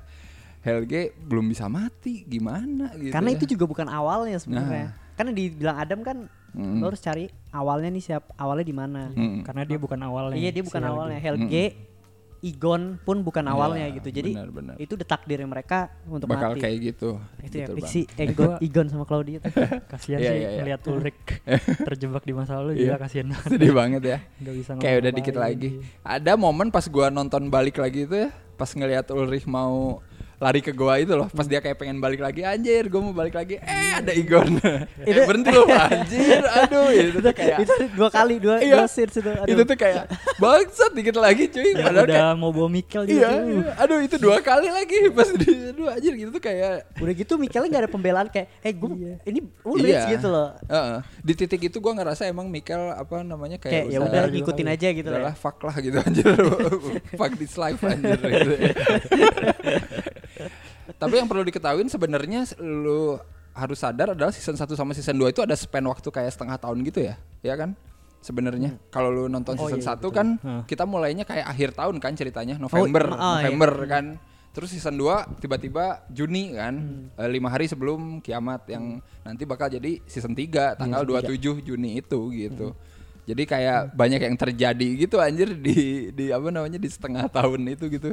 Helge belum bisa mati gimana gitu. Karena ya. itu juga bukan awalnya sebenarnya. Nah. Kan yang dibilang Adam kan Mm. lo harus cari awalnya nih siap awalnya di mana. Mm. karena dia bukan awalnya Iya dia si bukan Helge. awalnya. Helge, Igon pun bukan awalnya Iya, gitu. Jadi benar, benar. itu udah takdirnya mereka untuk bakal mati. kayak gitu. itu banget. sih Egon, Igon sama Claudia tuh. [laughs] kasihan Iya, sih iya, iya. melihat Ulrich [laughs] terjebak di masa lalu Iya. juga kasihan banget Sedih banget ya. nggak bisa Kayak udah dikit lagi. Ada momen pas gua nonton balik lagi itu ya, pas ngelihat Ulrich mau lari ke goa itu loh pas dia kayak pengen balik lagi anjir gue mau balik lagi eh ada Igon [laughs] eh, Itu- berhenti loh anjir [laughs] aduh itu tuh kayak itu dua kali dua Iya. dua scenes itu aduh. itu tuh kayak bangsat dikit lagi cuy Yang padahal udah kayak mau bawa Mikel juga iya, iya. aduh itu dua kali lagi [laughs] pas di aduh anjir gitu tuh kayak udah gitu Mikelnya nggak ada pembelaan kayak eh gue Iya. ini Ulrich Iya. gitu loh Heeh. di titik itu gue ngerasa emang Mikel apa namanya kayak kayak, ya udah- udah juga ngikutin aja gitu udah lah lah fuck lah gitu anjir fuck this life anjir gitu. Tapi yang perlu diketahuin sebenarnya lu harus sadar adalah season 1 sama season 2 itu ada span waktu kayak setengah tahun gitu ya ya kan? Sebenarnya. Kalau lu nonton Oh, season iya, 1 betul. kan Hah. kita mulainya kayak akhir tahun kan ceritanya November oh, iya. November kan. Terus season 2 tiba-tiba Juni kan Hmm. eh, lima hari sebelum kiamat yang nanti bakal jadi season 3 tanggal 27 Juni itu gitu. Hmm. jadi kayak banyak yang terjadi gitu anjir di di apa namanya di setengah tahun itu gitu.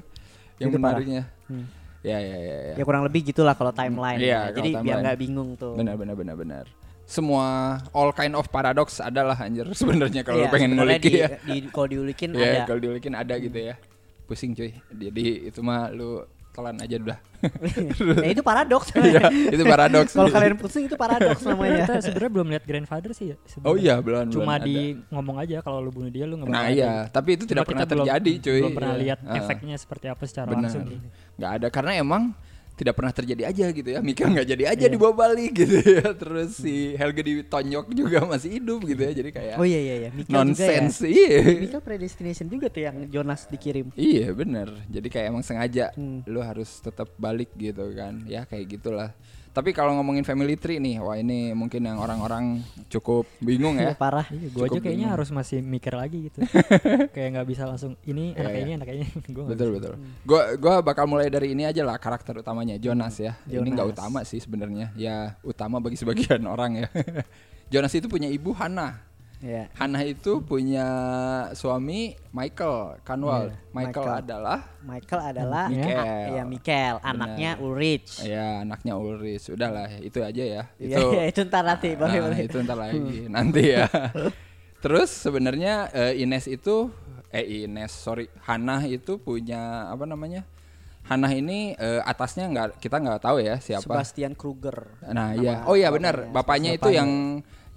Yang menariknya. Hmm. Ya ya ya, ya. ya kurang lebih gitulah kalau timeline Iya, ya. kalau jadi biar timeline. nggak bingung tuh benar benar benar benar semua all kind of paradox adalah anjir [laughs] sebenarnya kalau lu pengen ngulik di, ya di, kalau diulikin ya ada kalau diulikin ada gitu ya pusing cuy jadi itu mah lu telan aja udah nah itu paradoks [laughs] Iya, itu paradoks kalau kalian pusing itu paradoks Kita namanya sebenarnya belum lihat grandfather sih ya. sebenarnya. oh iya belum Cuma belum di ada. ngomong aja kalau lu bunuh dia lu nggak nah iya tapi itu Cuma tidak kita pernah belum- terjadi cuy Belum pernah Iya. lihat Ah. efeknya seperti apa secara Benar. langsung. nggak ada karena emang tidak pernah terjadi aja gitu ya. Mikkel nggak jadi aja dibawa balik gitu ya. [laughs] Terus si Helge Tonyok juga masih hidup gitu ya. Jadi kayak oh iya iya iya. Mikel juga ya. nonsense iya. Mikel predestination juga tuh yang Jonas dikirim. Iya bener. Jadi kayak emang sengaja Hmm. lu harus tetap balik gitu kan. Ya kayak gitulah tapi kalau ngomongin family tree nih wah ini mungkin yang orang-orang cukup bingung ya ya parah Iya, gua aja kayaknya bingung. harus masih mikir lagi gitu. [laughs] kayak nggak bisa langsung ini Iya, anak iya. ini anak ini. [laughs] Gua nggak betul betul gua gua bakal mulai dari ini aja lah karakter utamanya Jonas ya ini nggak Jonas. utama sih sebenarnya ya utama bagi sebagian [laughs] orang ya Jonas itu punya ibu Hannah ya Hannah itu punya suami Michael Kanwal. Iya, Michael, Michael. adalah Michael adalah a- ya Mikel anaknya Ulrich ya anaknya Ulrich. Udahlah, itu aja ya. [laughs] Itu iya, itu ntar nanti boleh Nah, boleh itu ntar lagi nanti ya. [laughs] Terus sebenarnya eh, Ines itu eh Ines sorry Hannah itu punya apa namanya? Hannah ini eh, atasnya nggak kita nggak tahu ya siapa. Sebastian Kruger Nah, iya. Oh iya benar, bapaknya, bapaknya itu yang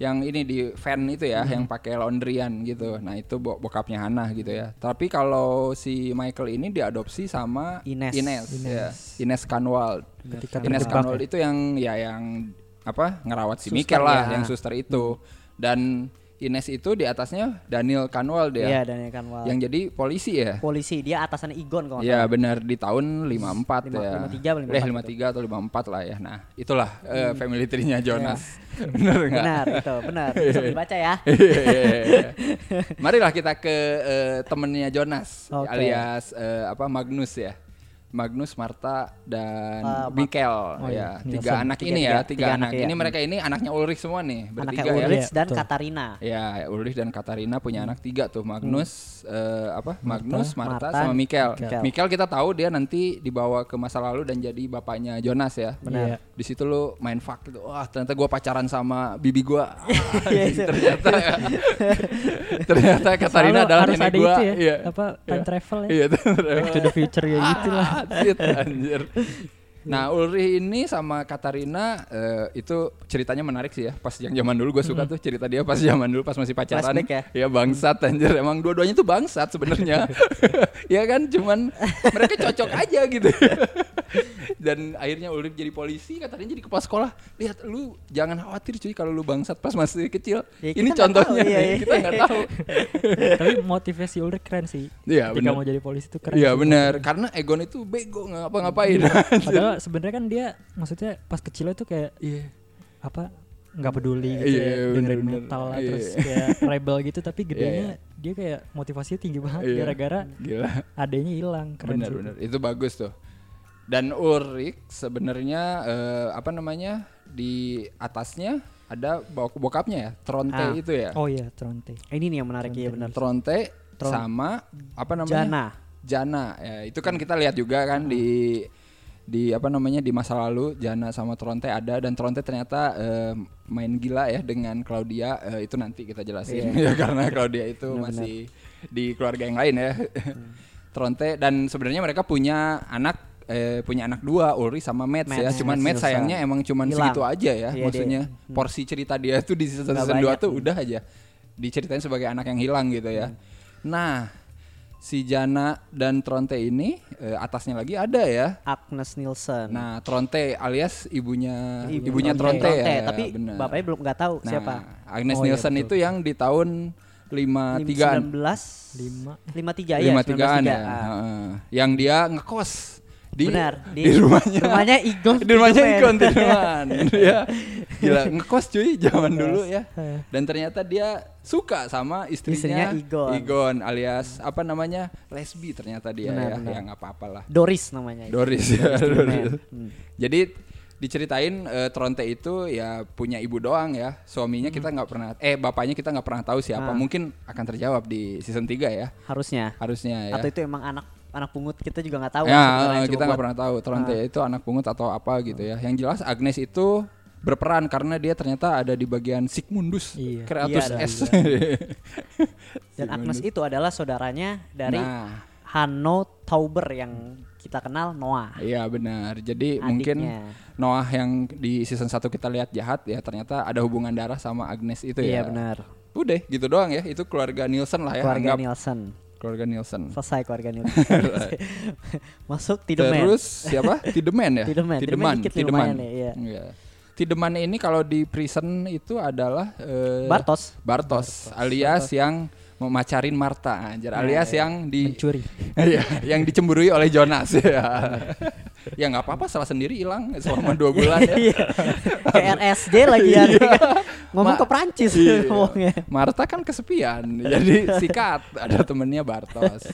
yang ini di van itu ya, yang pakai laundryan gitu. Nah, itu bo- bokapnya Hannah gitu ya. Tapi kalau si Michael ini diadopsi sama Ines. Ines, Ines. ya. Ines Kanwal. Ketika Ines Kanwal ya. itu yang ya yang apa? ngerawat si Suster Michael lah, ya. yang suster itu. Dan Ines itu di atasnya Daniel Kanwal dia. Iya Daniel Kanwal Yang jadi polisi ya. polisi dia atasannya Igon kalau Iya benar di tahun 54 Lima- ya. 53 apa 54 Eh 53 atau 54 lah ya. Nah, itulah eh, family tree-nya Jonas. [laughs] bener enggak? Iya. benar itu benar bisa dibaca ya Iya, iya, iya. [laughs] Marilah kita ke eh, temennya Jonas Oke. alias eh, apa Magnus ya. Magnus, Marta dan Uh, Mikel Oh ya. iya, Tiga Nielsen. anak Tiga- ini ya, tiga- tiga, tiga anak, iya. Ini mereka ini anaknya Ulrich semua nih, anaknya bertiga ya. Ulrich Iya, dan betul. Katarina Ya, Ulrich dan Katarina punya anak tiga tuh, Magnus, eh, apa? Magnus, Marta, Marta, sama Mikel. Mikel. Mikel kita tahu dia nanti dibawa ke masa lalu dan jadi bapaknya Jonas ya. Benar. Di situ lu main fuck gitu. Wah, ternyata gua pacaran sama bibi gua. [laughs] Iya, itu. ternyata [laughs] ternyata Katarina Selalu adalah harus nenek ada gua. itu ya. Iya. Apa time Iya. travel ya. Iya, to the future ya gitu lah. [laughs] Shit, anjir. Nah Ulri ini sama Katarina eh, itu ceritanya menarik sih ya. Pas yang zaman dulu gue suka tuh cerita dia pas zaman dulu pas masih pacaran. Flashback ya? Iya bangsat anjir. Emang dua-duanya tuh bangsat sebenarnya. [laughs] [laughs] ya kan cuman mereka cocok aja gitu. [laughs] Dan akhirnya Ulri jadi polisi, Katarina jadi kepala sekolah. Lihat lu jangan khawatir cuy kalau lu bangsat pas masih kecil. Ya, ini contohnya tahu, iya, nih, iya. kita nggak tahu. Tapi motivasi Ulrich keren sih. Iya Ketika benar. mau jadi polisi itu keren. Iya benar. Karena Egon itu bego nggak ngapa-ngapain. Padahal sebenarnya kan dia maksudnya pas kecil itu kayak Iya. apa nggak peduli gitu Iya, ya, bener, dengerin bener. metal lah Iya. terus kayak rebel gitu tapi [laughs] gedenya iya. dia kayak motivasinya tinggi banget Iya. gara-gara Gila. adanya hilang keren benar sih. benar itu bagus tuh dan Ulrich sebenarnya eh, apa namanya di atasnya ada bok bokapnya ya Tronte Ah. itu ya Oh iya Tronte. ini nih yang menarik iya benar Tronte Tron- sama apa namanya Jana Jana ya itu kan kita lihat juga kan di di apa namanya di masa lalu Jana sama Tronte ada dan Tronte ternyata eh, main gila ya dengan Claudia eh, itu nanti kita jelasin ya [laughs] karena Claudia itu Benar-benar. masih di keluarga yang lain ya [laughs] Tronte dan sebenarnya mereka punya anak eh punya anak dua Ulri sama Matt ya. Cuman Matt sayangnya emang cuman Hilang. segitu aja ya. Iya, Maksudnya dia- porsi cerita dia tuh di season, season 2 banyak. tuh udah aja diceritain sebagai anak yang hilang gitu ya. Hmm. Nah, si Jana dan Tronte ini eh, atasnya lagi ada ya. Agnes Nielsen. Nah, Tronte alias ibunya Ibu ibunya Tronte, ya. tapi benar. bapaknya belum nggak tahu Nah, siapa. Agnes Oh, iya, Nielsen betul. itu yang di tahun 53 19 lima 53 ya, 53-an 1953. ya. Heeh. Yang dia ngekos di Benar, di, rumahnya. rumahnya Igon di rumahnya Tideman. Ikon Tideman. [laughs] ya. Gila, ngekos cuy zaman Ngekos. dulu ya. Dan ternyata dia suka sama istrinya, Istrinya Igon. Igon alias apa namanya? lesbi ternyata dia Benar, ya. benar. Ya nggak apa-apalah. Doris namanya. Doris ya. Doris. [laughs] Hmm. Jadi diceritain eh, Tronte itu ya punya ibu doang ya. Suaminya kita nggak pernah eh bapaknya kita nggak pernah tahu siapa. Ah. Mungkin akan terjawab di season 3 ya. Harusnya. Harusnya ya. Atau itu emang anak anak pungut kita juga nggak tahu. ya, sebenarnya, kita nggak Ah. pernah tahu Tronte itu anak pungut atau apa gitu ya. Yang jelas Agnes itu berperan karena dia ternyata ada di bagian Sigmundus Iya. Creatus Iya, S. [laughs] Dan Agnes itu adalah saudaranya dari Nah, Hanno Tauber yang kita kenal Noah. iya benar. Jadi Adiknya. mungkin Noah yang di season 1 kita lihat jahat ya ternyata ada hubungan darah sama Agnes itu ya. Iya benar. Udah gitu doang ya. Itu keluarga Nielsen lah ya. Keluarga Anggap Nielsen. keluarga Nielsen. Selesai keluarga [laughs] Nielsen. Masuk Tideman. Terus siapa? Tideman ya? Tideman. Tideman lumayan ya, iya. Iya. Tideman ini kalau di prison itu adalah eh, Bartos. Bartos, alias yang memacarin Marta, anjir, alias yang di mencuri [laughs] Iya, yang dicemburui oleh Jonas ya. ya nggak apa-apa, salah sendiri hilang selama dua bulan ya. Iya. Kayak RSJ lagi ya. Ngomong Ma- ke Prancis Iya. ngomongnya. Marta kan kesepian, jadi sikat ada temennya Bartos.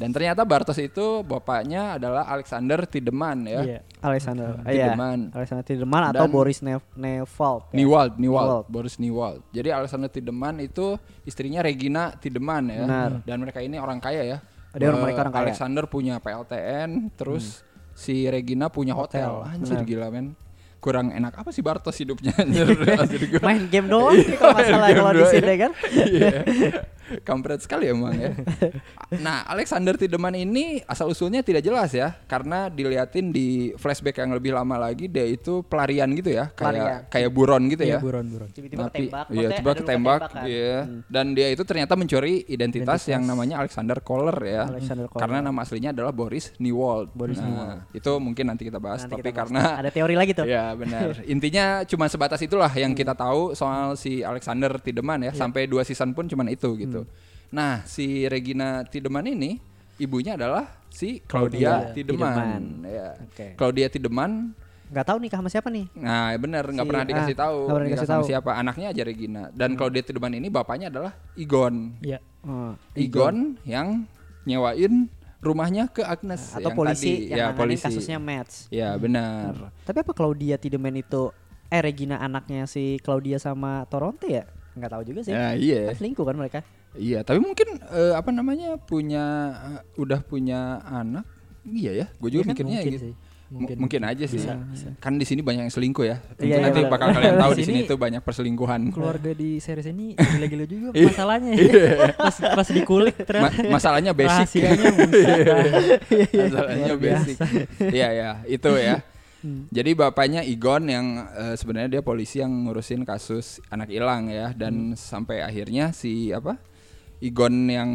Dan ternyata Bartos itu bapaknya adalah Alexander Tideman ya. iya Alexander. Iya. Tideman. Alexander Tideman atau Dan- Boris Nev Nevald. ya. Niwald. Boris Niwald. Jadi Alexander Tideman itu istrinya Regina Tideman ya. Benar. Dan mereka ini orang kaya ya. Dia orang- Eh, mereka orang kaya. Hmm. Alexander punya PLTN, terus si Regina punya hotel. Hotel, Anjir benar. gila men. Kurang enak apa sih Bartos hidupnya [laughs] Main game doang sih kalau nggak salah Game kalau di sini ya. kan. [laughs] Iya. Kampret sekali emang ya. Nah, Alexander Tideman ini asal usulnya tidak jelas ya, karena diliatin di flashback yang lebih lama lagi dia itu pelarian gitu ya, kayak kayak buron gitu iya ya. buron buron Tiba-tiba Tapi- ketembak. Iya, maksudnya tiba ada luka ketembak. tembak. Iya. Hmm. Dan dia itu ternyata mencuri identitas, yang namanya Alexander Kohler ya. Alexander Kohler. Karena nama aslinya adalah Boris Niewald. Boris nah, Niewald. Itu mungkin nanti kita bahas, Nanti tapi kita bahas. karena ada teori lagi tuh. Ya benar. Intinya cuma sebatas itulah yang Hmm. kita tahu soal si Alexander Tideman Iya. ya. Sampai dua season pun cuman itu gitu. Hmm. Nah si Regina Tideman ini ibunya adalah si Claudia Claudia Tideman. Tideman. Ya. Oke. Claudia Tideman. Nggak tahu nikah sama siapa nih? Nah benar nggak Si- pernah dikasih ah, tahu. pernah dikasih sama tahu. Hmm. siapa. Anaknya aja Regina. Dan Claudia Tideman ini bapaknya adalah Igon. iya Oh, Igon yang nyewain rumahnya ke Agnes Atau yang polisi tadi. yang ya, polisi. kasusnya Mats. Ya benar. Tapi apa Claudia Tideman itu eh Regina anaknya si Claudia sama Toronto ya? Nggak tahu juga sih. Ya, iya. Kan selingkuh kan mereka? Iya, tapi mungkin eh, apa namanya punya eh, udah punya anak. Iya ya, gue juga kan? mikirnya mungkin gitu. sih M- Mungkin, aja sih. Bisa, bisa. Kan di sini banyak yang selingkuh ya. Iya, iya, nanti benar. bakal kalian tahu di sini tuh banyak perselingkuhan. keluarga di series ini [laughs] gila-gila juga Iya. masalahnya pas pas dikulik Ma- masalahnya basic. rahasianya [laughs] dah. masalahnya basic. Iya ya, itu ya. Hmm. Jadi bapaknya Igon yang eh, sebenarnya dia polisi yang ngurusin kasus anak hilang ya dan Hmm. sampai akhirnya si apa Igon yang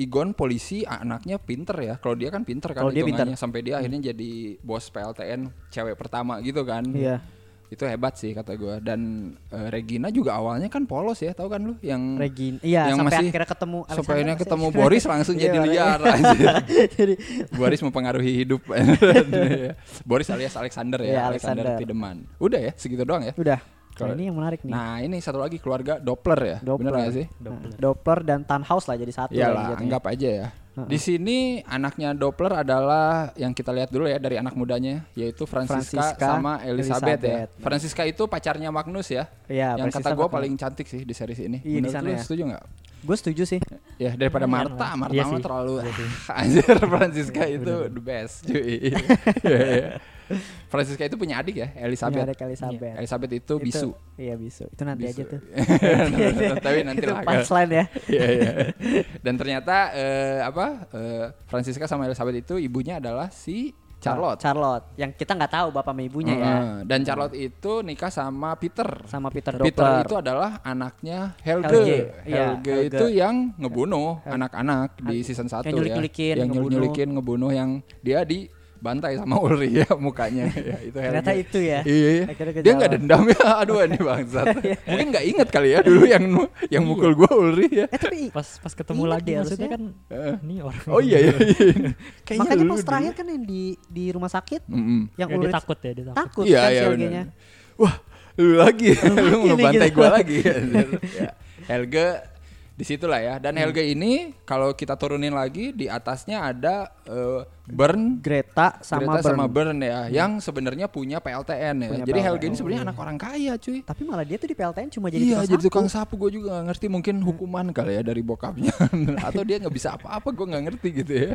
Igon polisi anaknya pinter ya. Kalau dia kan pinter kan dia hitungannya. sampai dia akhirnya jadi bos PLTN cewek pertama gitu kan. Iya. Itu hebat sih kata gua Dan eh, Regina juga awalnya kan polos ya, tahu kan lu yang Regina. Iya, yang sampai masih- akhirnya ketemu sampai akhirnya ketemu Boris langsung [laughs] Iya, jadi liar anjir. Jadi Boris mempengaruhi hidup. [laughs] Boris alias Alexander ya, Iya, Alexander. Alexander. Tideman. Udah ya, segitu doang ya. udah. Nah, ini yang menarik nih. Nah, ini satu lagi keluarga Doppler ya. Doppler. Bener gak sih? Nah, Doppler dan Tannhaus lah jadi satu Iyalah, jatuhnya. anggap aja ya. Di sini anaknya Doppler adalah yang kita lihat dulu ya dari anak mudanya yaitu Francisca, Francisca sama Elizabeth, ya. Elizabeth. Francisca itu pacarnya Magnus ya. Iya, yang Francisca kata gue paling cantik sih di series ini. Iya, di Menurut sana lu ya. setuju nggak? Gue setuju sih. Ya daripada Lumayan Marta, lah. Marta Iya mah terlalu Iya [laughs] anjir Francisca itu the best cuy. [laughs] Iya, iya. Francisca itu punya adik ya, Elizabeth. Punya adik Elizabeth. Elizabeth itu bisu. Iya bisu. Itu nanti aja Bisu. tuh. [laughs] Tapi nanti itu lah. punchline ya. Iya, iya. Dan ternyata eh, apa? eh, Francisca sama Elizabeth itu ibunya adalah si Charlotte. Charlotte yang kita nggak tahu bapak sama ibunya ya. Heeh. Dan Charlotte itu nikah sama Peter. Sama Peter Peter Doppler. itu adalah anaknya Helge. Helge, Helge, iya, Helge. itu yang ngebunuh anak-anak di season 1 Yang ya. nyulik-nyulikin, yang ngebunuh. nyulik-nyulikin, ngebunuh yang dia dibantai sama Ulri ya mukanya. ya, itu. Ternyata itu ya. Iya, iya. Dia nggak dendam ya. Aduh ini bangsat. [laughs] Mungkin nggak inget kali ya dulu yang yang mukul gua Ulri ya. Eh tapi Pas pas ketemu Ingat lagi dia maksudnya harusnya. kan Eh. ini orang. Oh iya iya. iya. [laughs] Kayaknya makanya pas dulu. terakhir kan yang di di rumah sakit Mm-mm. yang Ya, Ulrich takut ya, dia takut. takut Iya kan iya si. Wah, lu lagi, [laughs] lu mau bantai gua lagi. ya. Helge di situlah ya. Hmm. Dan Helge ini kalau kita turunin lagi di atasnya ada eh, Burn Greta sama Greta sama Burn. Burn ya, yang sebenarnya punya PLTN ya. Punya Jadi PLTN. Helge ini sebenarnya anak orang kaya, cuy. Tapi malah dia tuh di PLTN cuma jadi iya, tukang jadi sapu. tukang sapu gue juga gak ngerti mungkin hukuman kali ya dari bokapnya [laughs] atau dia nggak bisa apa-apa gue nggak ngerti gitu ya.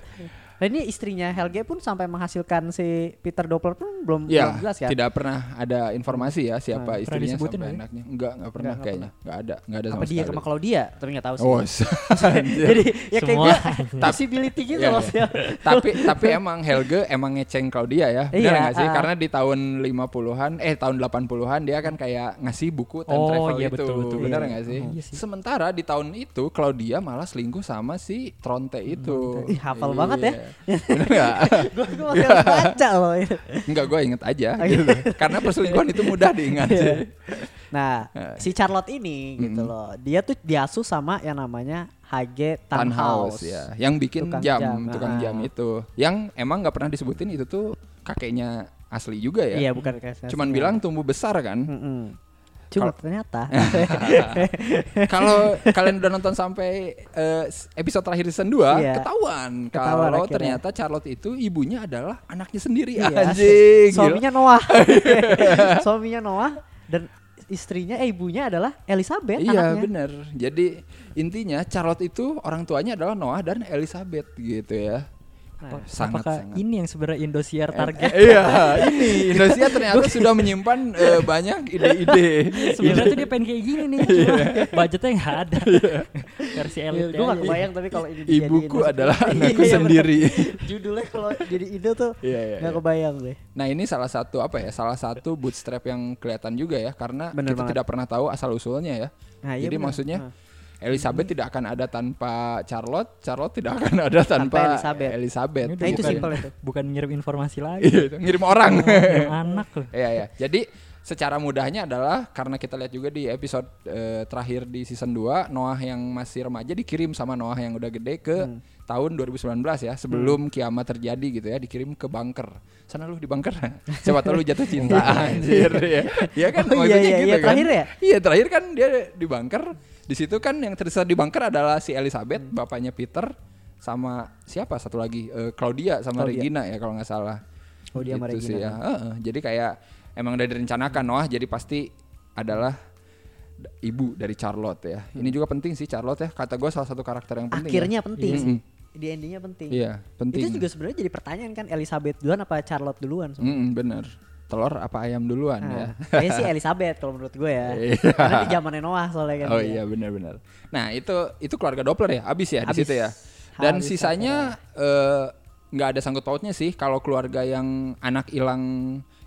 Dan ini istrinya Helge pun sampai menghasilkan si Peter Doppler pun belum, Ya, belum jelas kan? tidak pernah ada informasi ya siapa Nah, istrinya sampai ya? anaknya. Enggak, enggak pernah Nggak, nggak kayaknya. Enggak ada, enggak ada sama Apa dia sekali. sama Claudia? Tapi nggak tahu sih. Oh. [laughs] [laughs] Jadi ya kayak gue possibility gitu Iya, loh. iya. tapi tapi emang Helge emang ngeceng Claudia ya. Benar Iya, nggak sih? ah. Karena di tahun 50-an eh tahun 80-an dia kan kayak ngasih buku time Oh, travel iya, itu. betul, betul. Benar Iya. nggak sih? Iya sih. Sementara di tahun itu Claudia malah selingkuh sama si Tronte itu. Ih, hafal banget ya. Benar nggak? [laughs] gue gue masih harus baca loh. Enggak, gue inget aja [laughs] gitu. Karena perselingkuhan itu mudah diingat Iya. sih. Nah, Nah. si Charlotte ini gitu Mm-mm. loh. Dia tuh diasuh sama yang namanya Tannhaus. Tannhaus ya, yang bikin Tukang jam, jam, tukang ah. jam itu. Yang emang nggak pernah disebutin itu tuh kakeknya asli juga ya. Iya, bukan kayak Cuman bilang tumbuh besar kan. Mm-mm. Cuma Kalau- ternyata [laughs] [laughs] Kalau kalian udah nonton sampai eh, episode terakhir season 2, Iya. ketahuan Ketahuan kalau ternyata Charlotte itu ibunya adalah anaknya sendiri. Iya, Anjing. suaminya Noah. [laughs] suaminya Noah dan istrinya eh ibunya adalah Elizabeth Iya anaknya. bener Jadi intinya Charlotte itu orang tuanya adalah Noah dan Elizabeth gitu ya. Nah, sangat Apakah sangat. ini yang sebenarnya Indosiar Eh, target? eh, iya, ini Indonesia ternyata [laughs] sudah menyimpan eh, banyak ide-ide. Sebenarnya tuh dia pengen kayak gini nih, Iya. cuma budgetnya nggak ada. Versi elit gue gak kebayang tapi kalau ini Ibuku adalah [laughs] Iya, anakku iya, sendiri. Judulnya kalau jadi ide tuh Iya, iya, gak iya. kebayang deh. Nah ini salah satu apa ya? Salah satu bootstrap yang kelihatan juga ya, karena Bener kita banget. tidak pernah tahu asal usulnya ya. Nah, iya Jadi bener. maksudnya Nah. Elizabeth tidak akan ada tanpa Charlotte, Charlotte tidak akan ada tanpa, Elizabeth. Elizabeth. Ini Nah, itu simpel itu. Bukan ngirim informasi lagi. Iya, ngirim orang. Yang anak loh. Iya ya. Jadi secara mudahnya adalah karena kita lihat juga di episode eh, terakhir di season 2 Noah yang masih remaja dikirim sama Noah yang udah gede ke Hmm. tahun 2019 ya sebelum kiamat terjadi gitu ya dikirim ke bunker. Sana lu di bunker. [laughs] Siapa tahu lu jatuh cinta [laughs] anjir ya. Iya kan Oh, iya, iya, gitu iya, kan. terakhir ya? Iya, terakhir kan dia di bunker. Di situ kan yang tersisa di bunker adalah si Elizabeth, bapaknya Peter sama siapa satu lagi Eh, Claudia sama Claudia. Regina ya kalau nggak salah. Claudia sama Gitu sih Regina. ya. Heeh, jadi kayak emang udah direncanakan Noah jadi pasti adalah ibu dari Charlotte ya. Ini juga penting sih Charlotte ya. Kata gue salah satu karakter yang penting. Akhirnya ya. penting sih. Di endingnya penting. Iya, penting. Itu juga sebenarnya jadi pertanyaan kan Elizabeth duluan apa Charlotte duluan? Mm-mm, bener. Telur apa ayam duluan ya. Nah, kayaknya sih Elizabeth kalau menurut gue ya. [laughs] Iya. Karena di zamannya Noah soalnya kan. Oh iya benar-benar. Nah itu itu keluarga Doppler ya, abis ya di Abis. situ ya. Dan Habis sisanya eh, nggak ada sangkut pautnya sih. Kalau keluarga yang anak hilang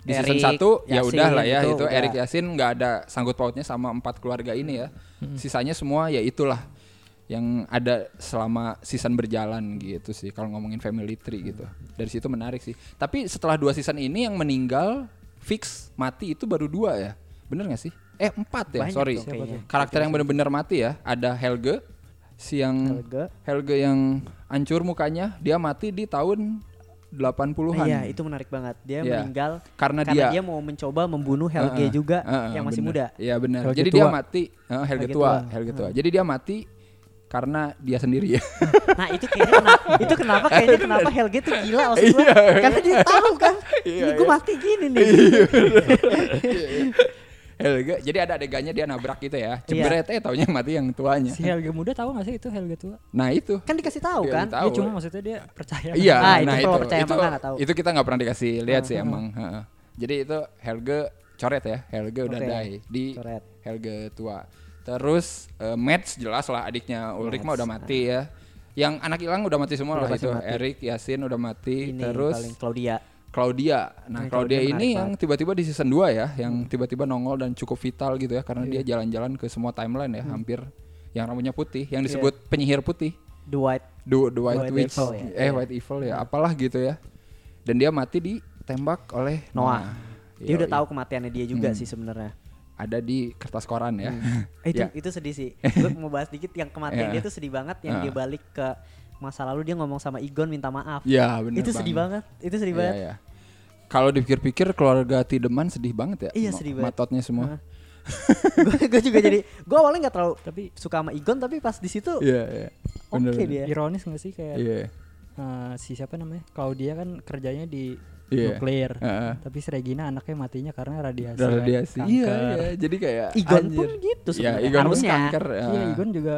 di season Erik, 1 ya udah lah ya itu itu udah. Erik Yasin nggak ada sangkut pautnya sama empat keluarga ini ya. Sisanya semua ya itulah yang ada selama season berjalan gitu sih kalau ngomongin family tree gitu. Dari situ menarik sih. Tapi setelah dua season ini yang meninggal fix mati itu baru dua ya. Bener gak sih? Eh empat ya, Banyak sorry. Karakter yang benar-benar mati ya. Ada Helge, si yang Helge. Helge yang hancur mukanya, dia mati di tahun 80-an. Iya, itu menarik banget. Dia Iya. meninggal Karena karena dia- dia, mau mencoba membunuh Helge Heeh, juga heeh, yang masih bener. muda. Iya benar. Jadi dia tua. mati, eh, Helge, Helge tua, tua. Helge tua. Jadi dia mati karena dia sendiri ya. [laughs] Nah, itu kayaknya kenapa, itu kenapa kayaknya kenapa Helge tuh gila maksud gue. Karena dia tahu kan. Iya, ini gue iya. mati gini nih. [laughs] Helge. Jadi ada adegannya dia nabrak gitu ya. Iya. Jebret eh taunya mati yang tuanya. Si Helga muda tahu gak sih itu Helga tua? Nah itu. kan dikasih tahu Iya, kan. tahu. Ya cuma maksudnya dia percaya. Iya, Ah, itu nah kalau itu, percaya itu, nggak tahu. itu kita nggak pernah dikasih lihat sih Ah, ah. emang. heeh. Jadi itu Helge coret ya, Helge udah Oke, die di coret. Helge tua. Terus eh, Mads jelas lah adiknya Ulrich mah udah mati ya. Yang anak hilang udah mati semua Udah lah itu. mati. Erik, Yasin udah mati. Ini Terus paling Claudia. Claudia. Nah, Nah, Claudia Claudia ini yang tiba-tiba di season 2 ya, yang tiba-tiba nongol dan cukup vital gitu ya karena Iya. dia jalan-jalan ke semua timeline ya, hampir yang rambutnya putih, yang Iya. disebut penyihir putih. The White The, the White, White Witch. Evil ya. Eh, Iya. White Evil ya, apalah gitu ya. Dan dia mati ditembak oleh Noah. Dia Yoi. udah tahu kematiannya dia juga Hmm. sih sebenarnya. Ada di kertas koran ya. Eh, itu Ya. itu sedih sih. [laughs] Gue mau bahas dikit yang kematian Ya. dia tuh sedih banget yang Ah. dia balik ke masa lalu dia ngomong sama Igon minta maaf. Ya, benar itu sedih banget. Itu sedih Iya, banget. iya. Kalau dipikir-pikir keluarga Tideman sedih banget ya. Iya, sedih banget. Matotnya semua. gue juga [laughs] jadi gue awalnya nggak terlalu tapi suka sama Igon tapi pas di situ Iya, iya. oke Bener, bener. dia. Ironis gak sih kayak Iya. eh, si siapa namanya? Claudia kan kerjanya di Iya. nuklir. Heeh. Tapi si Regina anaknya matinya karena radiasi. Kan, radiasi. kanker. Iya, iya. Jadi kayak Igon anjir. pun gitu Ya, sebenarnya. Igon pun Harusnya. kanker. Iya, ah. Igon juga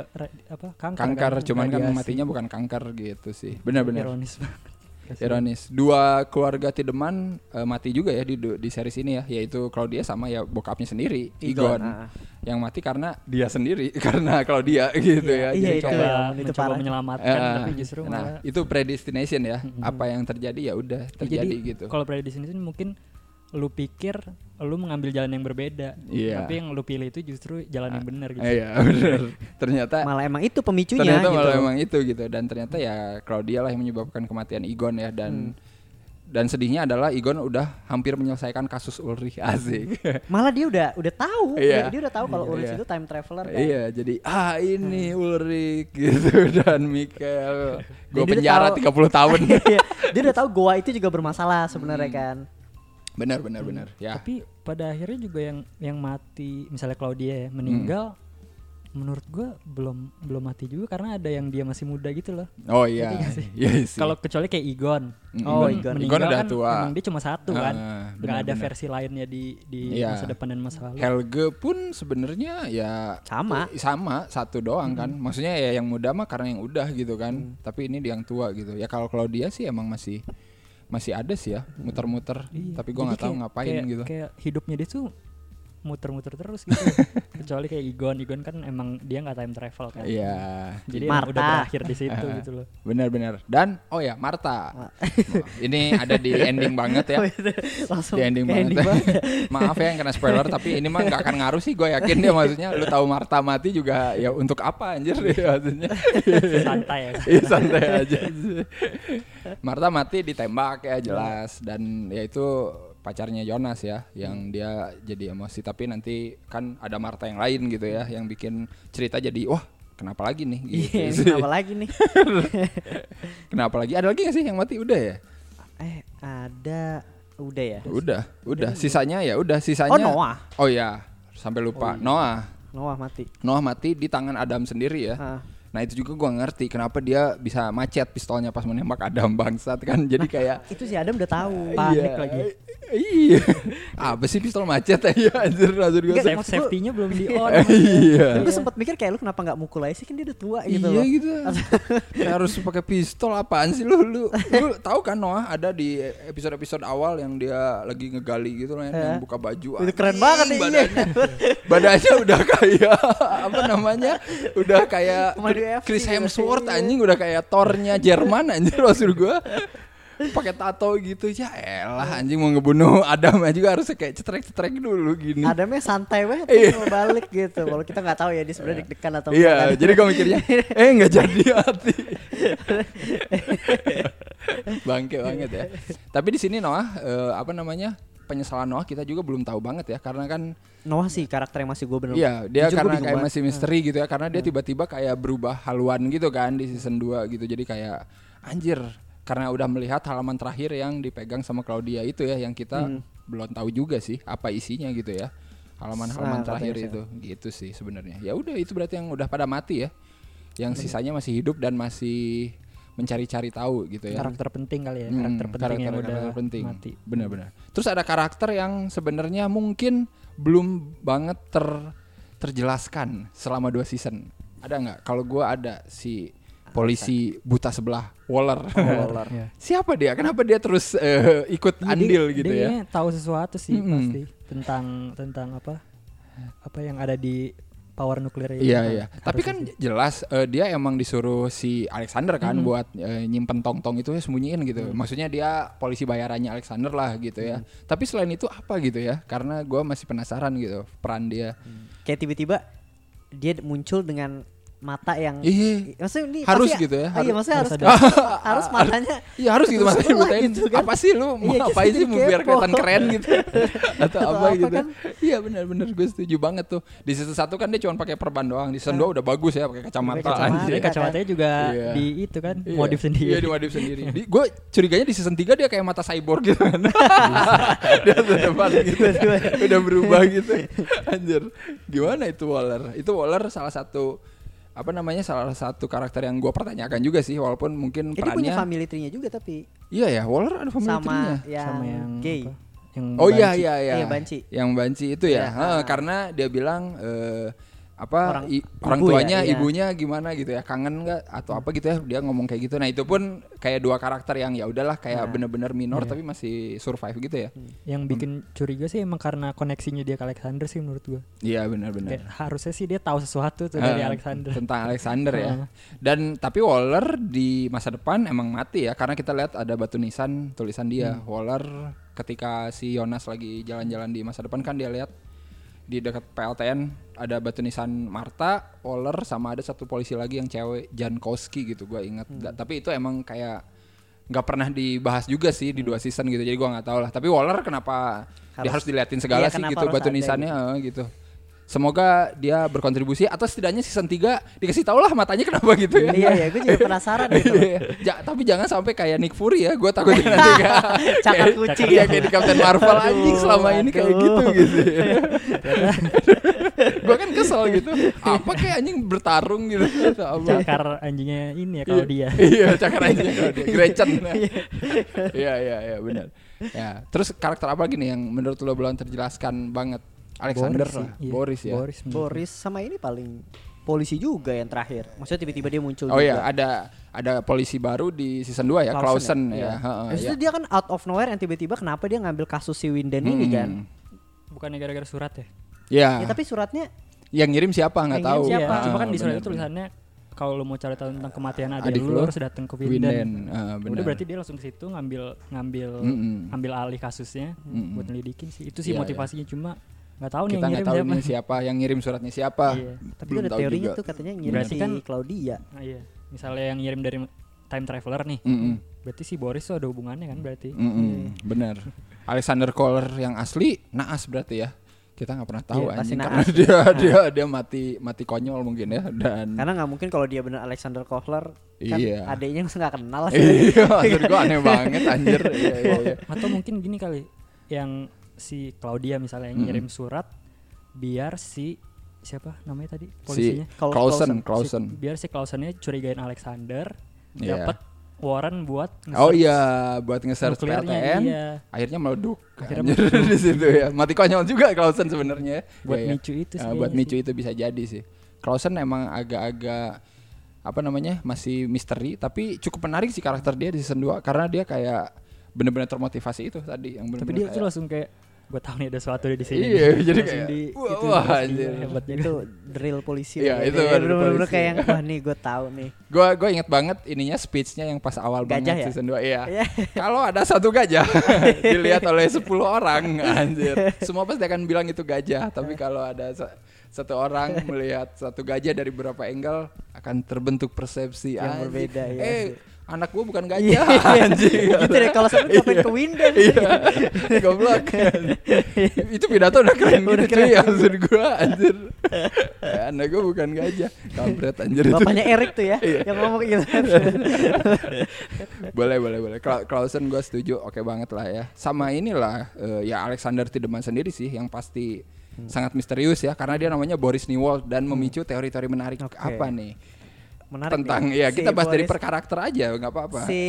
apa kanker. kanker, kan, cuman kan radiasi. matinya bukan kanker gitu sih. Benar-benar. Ironis banget. Kasian. Ironis. Dua keluarga Tideman eh, mati juga ya di di series ini ya, yaitu Claudia sama ya bokapnya sendiri, Igon. ah. Yang mati karena dia sendiri, [laughs] karena Claudia [laughs] gitu ya. Iya, Jadi itu coba itu mencoba parah. menyelamatkan Eh, tapi justru nah, malah itu predestination ya. Mm-mm. Apa yang terjadi ya udah Ya, terjadi jadi gitu. kalau sini mungkin lu pikir lu mengambil jalan yang berbeda Iya. tapi yang lu pilih itu justru jalan yang benar gitu Iya, benar. [laughs] ternyata malah emang itu pemicunya ternyata gitu. malah emang itu gitu dan ternyata ya Claudia lah yang menyebabkan kematian Igon ya dan dan sedihnya adalah Igon udah hampir menyelesaikan kasus Ulrich asik. [laughs] Malah dia udah udah tahu, Iya. dia, dia udah tahu kalau Iya. Ulrich itu time traveler kan. Iya, jadi ah ini Ulrich [laughs] gitu dan Michael. Gue penjara tahu- 30 tahun. Iya, dia udah tahu goa itu juga bermasalah sebenarnya Hmm. kan. Benar benar benar. Ya. tapi pada akhirnya juga yang yang mati misalnya Claudia ya meninggal Hmm. menurut gua belum belum mati juga karena ada yang dia masih muda gitu loh Oh iya. [laughs] Iya sih. kalau kecuali kayak Igon Mm, Oh, Igon, Igon. udah kan tua. emang dia cuma satu kan nggak benar, ada benar. versi lainnya di di Iya. masa depan dan masa lalu Helge pun sebenarnya ya Sama. sama satu doang kan maksudnya ya yang muda mah karena yang udah gitu kan tapi ini yang tua gitu ya kalau Claudia sih emang masih masih ada sih ya muter-muter Iya. tapi gua Jadi nggak tahu ngapain kayak, gitu kayak hidupnya dia tuh muter-muter terus gitu. [laughs] Kecuali kayak Igon. Igon kan emang dia nggak time travel kan. Iya. Jadi emang Marta. udah berakhir di situ [laughs] gitu loh. Benar-benar. Dan oh ya Marta Oh, ini ada di ending banget ya. [laughs] Langsung di ending banget, ending banget. maaf ya yang kena spoiler tapi ini mah nggak akan ngaruh sih gue yakin dia. Maksudnya lu tahu Marta mati juga ya untuk apa anjir? Ya maksudnya. Santai ya Iya santai aja. Marta mati ditembak ya jelas. Dan ya itu pacarnya Jonas ya yang dia jadi emosi tapi nanti kan ada Marta yang lain gitu ya yang bikin cerita jadi wah kenapa lagi nih gitu Iya, [laughs] sih. kenapa lagi nih? [laughs] kenapa lagi ada lagi gak sih yang mati udah ya Eh, ada udah ya. udah udah sisanya ya udah sisanya Oh, Noah. oh ya sampai lupa Noah Noah mati. Noah mati di tangan Adam sendiri ya Ah. Nah itu juga gua ngerti kenapa dia bisa macet pistolnya pas menembak Adam bangsat kan [laughs] jadi kayak Itu si Adam udah tahu. Panik Iya. lagi. Iya. Apa sih pistol macet ya anjir gue. Enggak, Safe gua- safety-nya belum di [laughs] on Iya. Gue sempat mikir kayak lu kenapa nggak mukul aja sih kan dia udah tua gitu Iya gitu. Kayak harus pakai pistol apaan sih lu lu? Lu tahu kan Noah ada di episode-episode awal yang dia lagi ngegali gitu loh yang, Eh. buka baju. Itu keren banget nih, iya. badannya. badannya udah kayak apa namanya? Udah kayak Chris. Hemsworth Iya. anjing udah kayak Thor-nya Jerman anjir maksud gua. Pakai tato gitu ya elah anjing mau ngebunuh Adam aja juga harus kayak cetrek-cetrek dulu gini. Adamnya santai banget Iya. mau balik gitu. Kalau kita nggak tahu ya dia sebenarnya deg-degan atau Iya, jadi gue mikirnya, [laughs] eh nggak jadi hati. Bangke banget ya. Tapi di sini Noah, eh, apa namanya penyesalan Noah kita juga belum tahu banget ya, karena kan, Noah sih karakter yang masih gue bener. iya dia Jujur karena kayak banget. masih misteri gitu ya, karena dia tiba-tiba kayak berubah haluan gitu kan di season 2 gitu, jadi kayak anjir, karena udah melihat halaman terakhir yang dipegang sama Claudia itu ya, yang kita Hmm. belum tahu juga sih apa isinya gitu ya, halaman-halaman Nah, terakhir itu, gitu sih sebenarnya. Ya udah itu berarti yang udah pada mati ya, yang sisanya masih hidup dan masih mencari-cari tahu gitu ya. karakter penting kali ya Hmm, karakter penting yang karakter- udah karakter penting. mati Benar-benar. Terus ada karakter yang sebenarnya mungkin belum banget ter terjelaskan selama dua season. Ada nggak? Kalau gua ada si polisi buta sebelah Waller. Waller. [laughs] Ya. Siapa dia? Kenapa dia terus eh, ikut Iya, andil dia- gitu dia ya? tahu sesuatu sih Mm-mm. pasti tentang tentang apa apa yang ada di power nuklir itu Iya kan. iya. Tapi kan jelas eh, dia emang disuruh si Alexander kan buat eh, nyimpen tong-tong itu ya sembunyiin gitu. Maksudnya dia polisi bayarannya Alexander lah gitu ya. Tapi selain itu apa gitu ya? Karena gua masih penasaran gitu peran dia. Kayak tiba-tiba dia muncul dengan mata yang Iya. maksudnya ini Harus pasti- gitu ya, iya harus- maksudnya harus [laughs] harus harus, harus matanya Iya harus gitu butain gitu kan. apa sih lu mau Iya, ngapain sih mau biar kelihatan keren gitu [laughs] atau Atau apa apa gitu kan. iya benar-benar gue setuju banget tuh di season satu kan dia cuma pakai perban doang di season dua udah bagus ya pakai kacamata, kacamata. kacamatanya juga Iya. di itu kan Iya. modif sendiri. Iya, dimodif sendiri. Di, gue curiganya di season 3 dia kayak mata cyborg gitu kan. [laughs] dia tuh depan gitu. Udah berubah gitu. Anjir. Gimana itu Waller? Itu Waller salah satu apa namanya salah satu karakter yang gue pertanyakan juga sih walaupun mungkin Jadi punya perannya family tree-nya juga tapi iya ya Waller ada family sama tree-nya. yang, sama yang gay. apa, yang Oh iya banci. iya iya. Iya, banci. Yang banci itu ya. Heeh, ah. karena dia bilang eh, apa Orang- i- orang ibu ya, tuanya iya. ibunya gimana gitu ya kangen nggak atau apa gitu ya dia ngomong kayak gitu nah itu pun kayak dua karakter yang ya udahlah kayak Nah. bener-bener minor Iya. tapi masih survive gitu ya Yang bikin curiga sih emang karena koneksinya dia ke Alexander sih menurut gua. iya benar-benar harusnya sih dia tahu sesuatu tuh Eh, dari Alexander. tentang Alexander ya [laughs] dan tapi Waller di masa depan emang mati ya karena kita lihat ada batu nisan tulisan dia Waller ketika si Jonas lagi jalan-jalan di masa depan kan dia lihat di dekat PLTN ada batu nisan Marta, Waller sama ada satu polisi lagi yang cewek Jankowski gitu gua ingat. Da- Tapi itu emang kayak nggak pernah dibahas juga sih di dua season gitu. Jadi gua nggak tahu lah. Tapi Waller kenapa dia Harus- harus diliatin segala Iya, sih gitu harus batu nisannya eh, gitu. Semoga dia berkontribusi atau setidaknya season 3 dikasih tau lah matanya kenapa gitu ya. Iya iya, gue juga penasaran [laughs] gitu. Iya, ja- tapi jangan sampai kayak Nick Fury ya. Gue takutnya [laughs] nanti kayak [laughs] Cakar kucing Iya ya. kayak di Captain Marvel anjing selama ini kayak gitu gitu. gue kan kesel gitu. Apa kayak anjing bertarung gitu apa. Cakar anjingnya ini ya kalau dia. Iya, cakar anjing kalau dia. Gretchen. Iya, iya, iya benar. Ya, terus karakter apa lagi nih yang menurut lo belum terjelaskan banget? Alexander Boris sih, lah, iya. Boris ya. Boris. Boris sama ini paling polisi juga yang terakhir. Maksudnya tiba-tiba dia muncul Oh juga. iya, ada ada polisi baru di season 2 ya, Clausen, ya. Iya. heeh, Habis ya. itu dia kan out of nowhere yang tiba-tiba kenapa dia ngambil kasus si Winden ini Hmm. kan? gua. Bukannya gara-gara surat ya? Ya, Ya tapi suratnya yang ngirim siapa nggak tahu. siapa? Iya, cuma kan di surat itu tulisannya kalau lu mau cari tahu tentang kematian adik, Adik lu, lu, harus datang ke Winden. Winden. Benar. Udah berarti dia langsung ke situ ngambil ngambil Mm-mm. ambil alih kasusnya Mm-mm. buat nyelidikin sih. Itu sih Iya, motivasinya cuma nggak tahu nih kita yang nggak ngirim tahu siapa. ini siapa yang ngirim suratnya siapa. Iya. tapi Belum ada tahu teorinya juga. tuh katanya ngirim Berarti si kan- Claudia. Nah, iya. Misalnya yang ngirim dari time traveler nih. Mm-mm. Berarti si Boris tuh ada hubungannya kan berarti. Mm-mm, benar. Alexander Kohler yang asli naas berarti ya. Kita nggak pernah tahu Iya, anjing karena dia dia dia mati mati konyol mungkin ya dan Karena nggak mungkin kalau dia bener Alexander Kohler kan Iya. adiknya nggak kenal [laughs] iya maksud gua aneh banget anjir. [laughs] Iya, iya, iya. Atau mungkin gini kali yang si Claudia misalnya yang ngirim surat biar si siapa namanya tadi Si polisinya Clau- Clausen, Clausen. Clausen. Si- biar si Clausennya curigain Alexander Iya. dapat warrant buat Oh iya, buat nge-search PLTN, iya. akhirnya meleduk. Akhirnya Anjir, [laughs] di situ ya. Mati konyol juga Clausen sebenarnya. buat Iya, iya. micu itu sih Ah, buat kayaknya micu sih. itu bisa jadi sih. Clausen emang agak-agak apa namanya masih misteri tapi cukup menarik sih karakter dia di season 2 karena dia kayak bener-bener termotivasi itu tadi yang Tapi bener-bener dia tuh kayak- langsung kayak gue tahu nih ada sesuatu di sini. Iya, nih." jadi kayak, di, wah, itu, wah, anjir. dia hebat juga. itu drill polisi Iya, ya. itu bener-bener polisi. kayak yang [laughs] wah nih gue tahu nih Gua gue inget banget ininya speechnya yang pas awal Gajah banget ya? season 2 iya. Iya. [laughs] Kalau ada satu gajah [laughs] dilihat oleh 10 orang anjir. Semua pasti akan bilang itu gajah, tapi kalau ada sa- satu orang melihat satu gajah dari beberapa angle akan terbentuk persepsi Yang anjing. berbeda, iya Eh. Anak gua bukan Iya, gajah [laughs] anjing. gitu deh kalau sampai ngapain ke Winden Iya, [laughs] goblok. itu pidato udah keren Udah gitu cuy, maksud gua anjir. Eh, anak gua bukan gajah, kampret anjir itu. bapaknya Erik tuh ya Iya. yang ngomong gitu [laughs] boleh boleh boleh Clausen gue setuju oke banget lah ya sama inilah eh, ya Alexander Tiedemann sendiri sih yang pasti Hmm. sangat misterius ya karena dia namanya Boris Newald dan memicu teori-teori menarik Oke. apa nih menarik tentang nih. ya Si kita bahas dari Boris- per karakter aja nggak apa-apa si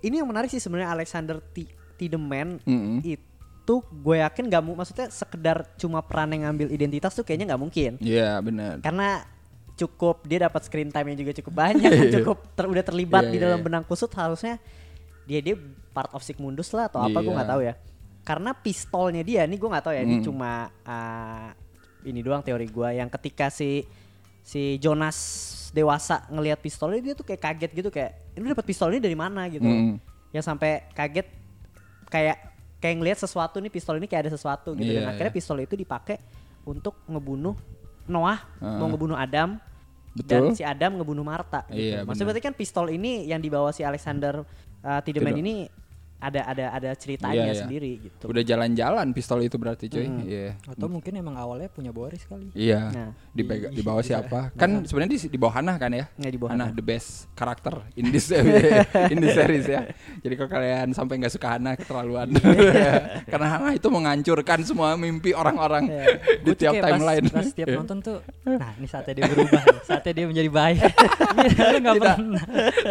ini yang menarik sih sebenarnya Alexander T Tiedemann Mm-mm. itu gue yakin gak mau maksudnya sekedar cuma peran yang ngambil identitas tuh kayaknya nggak mungkin Iya benar karena cukup dia dapat screen time yang juga cukup banyak [laughs] cukup ter- udah terlibat Iya, di iya, dalam iya. benang kusut harusnya dia dia part of Sigmundus lah atau apa gue Iya. nggak tahu ya karena pistolnya dia nih gue nggak tahu ya ini Hmm. cuma uh, ini doang teori gua yang ketika si si Jonas dewasa ngelihat pistolnya dia tuh kayak kaget gitu kayak ini dapat pistol ini dari mana gitu. Mm. Ya sampai kaget kayak kayak ngelihat sesuatu nih pistol ini kayak ada sesuatu gitu Iya, dan akhirnya iya. pistol itu dipakai untuk ngebunuh Noah, mau Heeh. ngebunuh Adam Betul. dan si Adam ngebunuh Marta gitu. Iya, Maksudnya berarti kan pistol ini yang dibawa si Alexander uh, Tiedemann Tidak. ini ada ada ada ceritanya Iya, iya. sendiri gitu. Udah jalan-jalan pistol itu berarti cuy. Mm. Iya. Atau mungkin emang awalnya punya Boris kali. Iya. Nah. Dipega- di bawah siapa? Kan sebenarnya di, di bawah Hannah kan ya? Nggak di bawah Hannah. the best karakter in this [laughs] in this series ya. Jadi kalau kalian sampai nggak suka Hannah keterlaluan. [laughs] [laughs] Karena Hannah itu menghancurkan semua mimpi orang-orang Iya. di tiap kayak pas- timeline. Pas, tiap nonton tuh, nah ini saatnya dia berubah, saatnya dia menjadi baik. Tidak. pernah.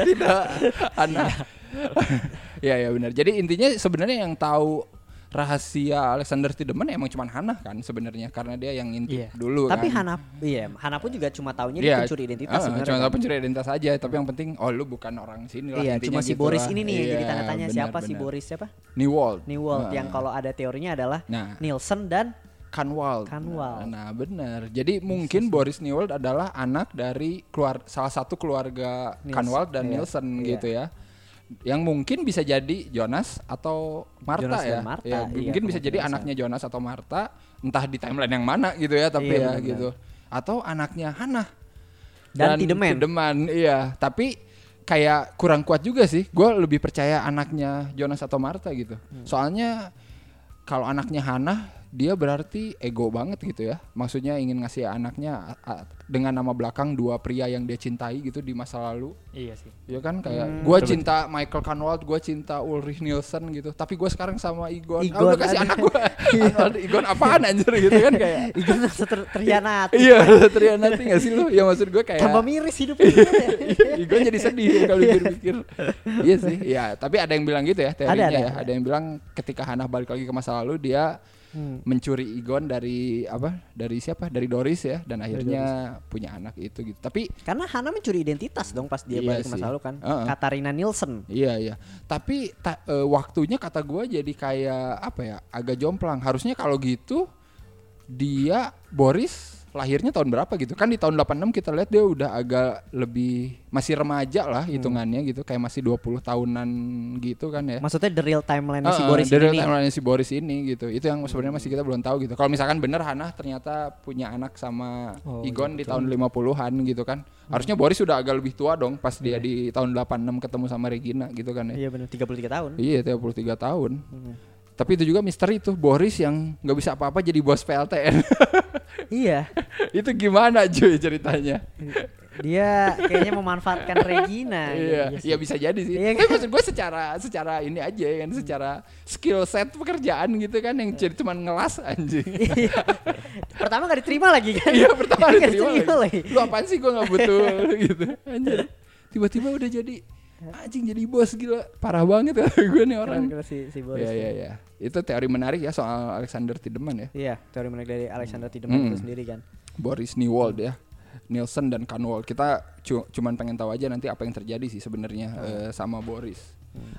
Tidak Hannah. Iya ya benar. Jadi intinya sebenarnya yang tahu rahasia Alexander Tiedemann emang cuma Hannah kan sebenarnya karena dia yang ngintip Iya. dulu Tapi kan. Hana iya, Hana pun juga cuma taunya Iya, dia pencuri identitas ah, sebenarnya. Cuma kan. tahu pencuri identitas aja, tapi yang penting oh lu bukan orang sini lah. Iya, intinya cuma si gitu Boris lah. ini nih yang jadi Iya, tanda tanya benar, siapa si benar. Boris siapa? Newald. New World Ah. yang kalau ada teorinya adalah Nah, Nielsen dan Kanwald. Kanwald. Nah, benar. Jadi mungkin Boris Newald adalah anak dari keluar salah satu keluarga Nielsen, Kanwald dan iya, Nielsen iya. gitu ya. Yang mungkin bisa jadi Jonas atau Marta Jonas ya. dan Marta, Ya, iya, mungkin bisa jadi anaknya Jonas atau Marta, entah di timeline yang mana gitu ya, tapi Iya, ya benar-benar. gitu. Atau anaknya Hannah Dan Tiedemann. Tiedemann, iya. Tapi kayak kurang kuat juga sih. Gue lebih percaya anaknya Jonas atau Marta gitu. Hmm. Soalnya kalau anaknya Hannah, dia berarti ego banget gitu ya. Maksudnya ingin ngasih anaknya dengan nama belakang dua pria yang dia cintai gitu di masa lalu. Iya sih. Ya kan kayak Hmm, gue cinta Michael Kanwald, gue cinta Ulrich Nielsen gitu. Tapi gue sekarang sama Igon. Igon, ah, udah kasih anak gue. Kanwald, [laughs] Igon apaan anjir gitu kan kayak. [laughs] Igun langsung ter terhianati. Iya, terhianati gak sih lu? Ya maksud gue kayak Tambah miris hidupnya. Ya. gue jadi sedih kalau pikir-pikir. iya sih, iya. Tapi ada yang bilang gitu ya teorinya Ada, ada, ya. ada. Ada yang bilang ketika Hannah balik lagi ke masa lalu dia Hmm. mencuri Igon dari apa? Dari siapa? Dari Doris ya. Dan akhirnya punya anak itu gitu. Tapi Karena Hana mencuri identitas dong pas dia Iya balik ke sih. masa lalu kan. Heeh. Katarina Nielsen. iya iya. Tapi ta- eh, waktunya kata gue jadi kayak apa ya? Agak jomplang. Harusnya kalau gitu dia Boris lahirnya tahun berapa gitu kan di tahun 86 kita lihat dia udah agak lebih masih remaja lah Hmm. hitungannya gitu kayak masih 20 tahunan gitu kan ya Maksudnya the real timeline si Heeh, Boris dari ini. nih. timeline si Boris ini gitu. Itu yang sebenarnya masih kita belum tahu gitu. Kalau misalkan bener Hannah ternyata punya anak sama Oh, Igon di iya, tahun 50-an gitu kan. Harusnya Boris sudah agak lebih tua dong pas dia di tahun 86 ketemu sama Regina gitu kan ya. Iya benar 33 tahun. Iya, 33 tahun. Hmm. Tapi itu juga misteri tuh Boris yang nggak bisa apa-apa jadi bos PLTN. [laughs] Iya. [laughs] itu gimana cuy ceritanya? Dia kayaknya memanfaatkan Regina. Iya, gitu. iya bisa jadi sih. Iya Tapi maksud gue secara secara ini aja ya kan, secara skill set pekerjaan gitu kan yang jadi cuman ngelas anjing. Iya. Pertama gak diterima lagi kan? Iya pertama Nggak diterima diterima lagi. Lu apaan sih gue gak butuh gitu [laughs] Anjir Tiba-tiba udah jadi Anjing jadi bos gila. Parah banget ya [laughs] gue nih orang. Keren-keren si, si Boris. Iya iya iya. Itu teori menarik ya soal Alexander Tiedemann ya. Iya, teori menarik dari Alexander Tiedemann itu Hmm. sendiri kan. Boris Newald ya. Nielsen dan Kanwald Kita cu- cuman pengen tahu aja nanti apa yang terjadi sih sebenarnya eh, sama Boris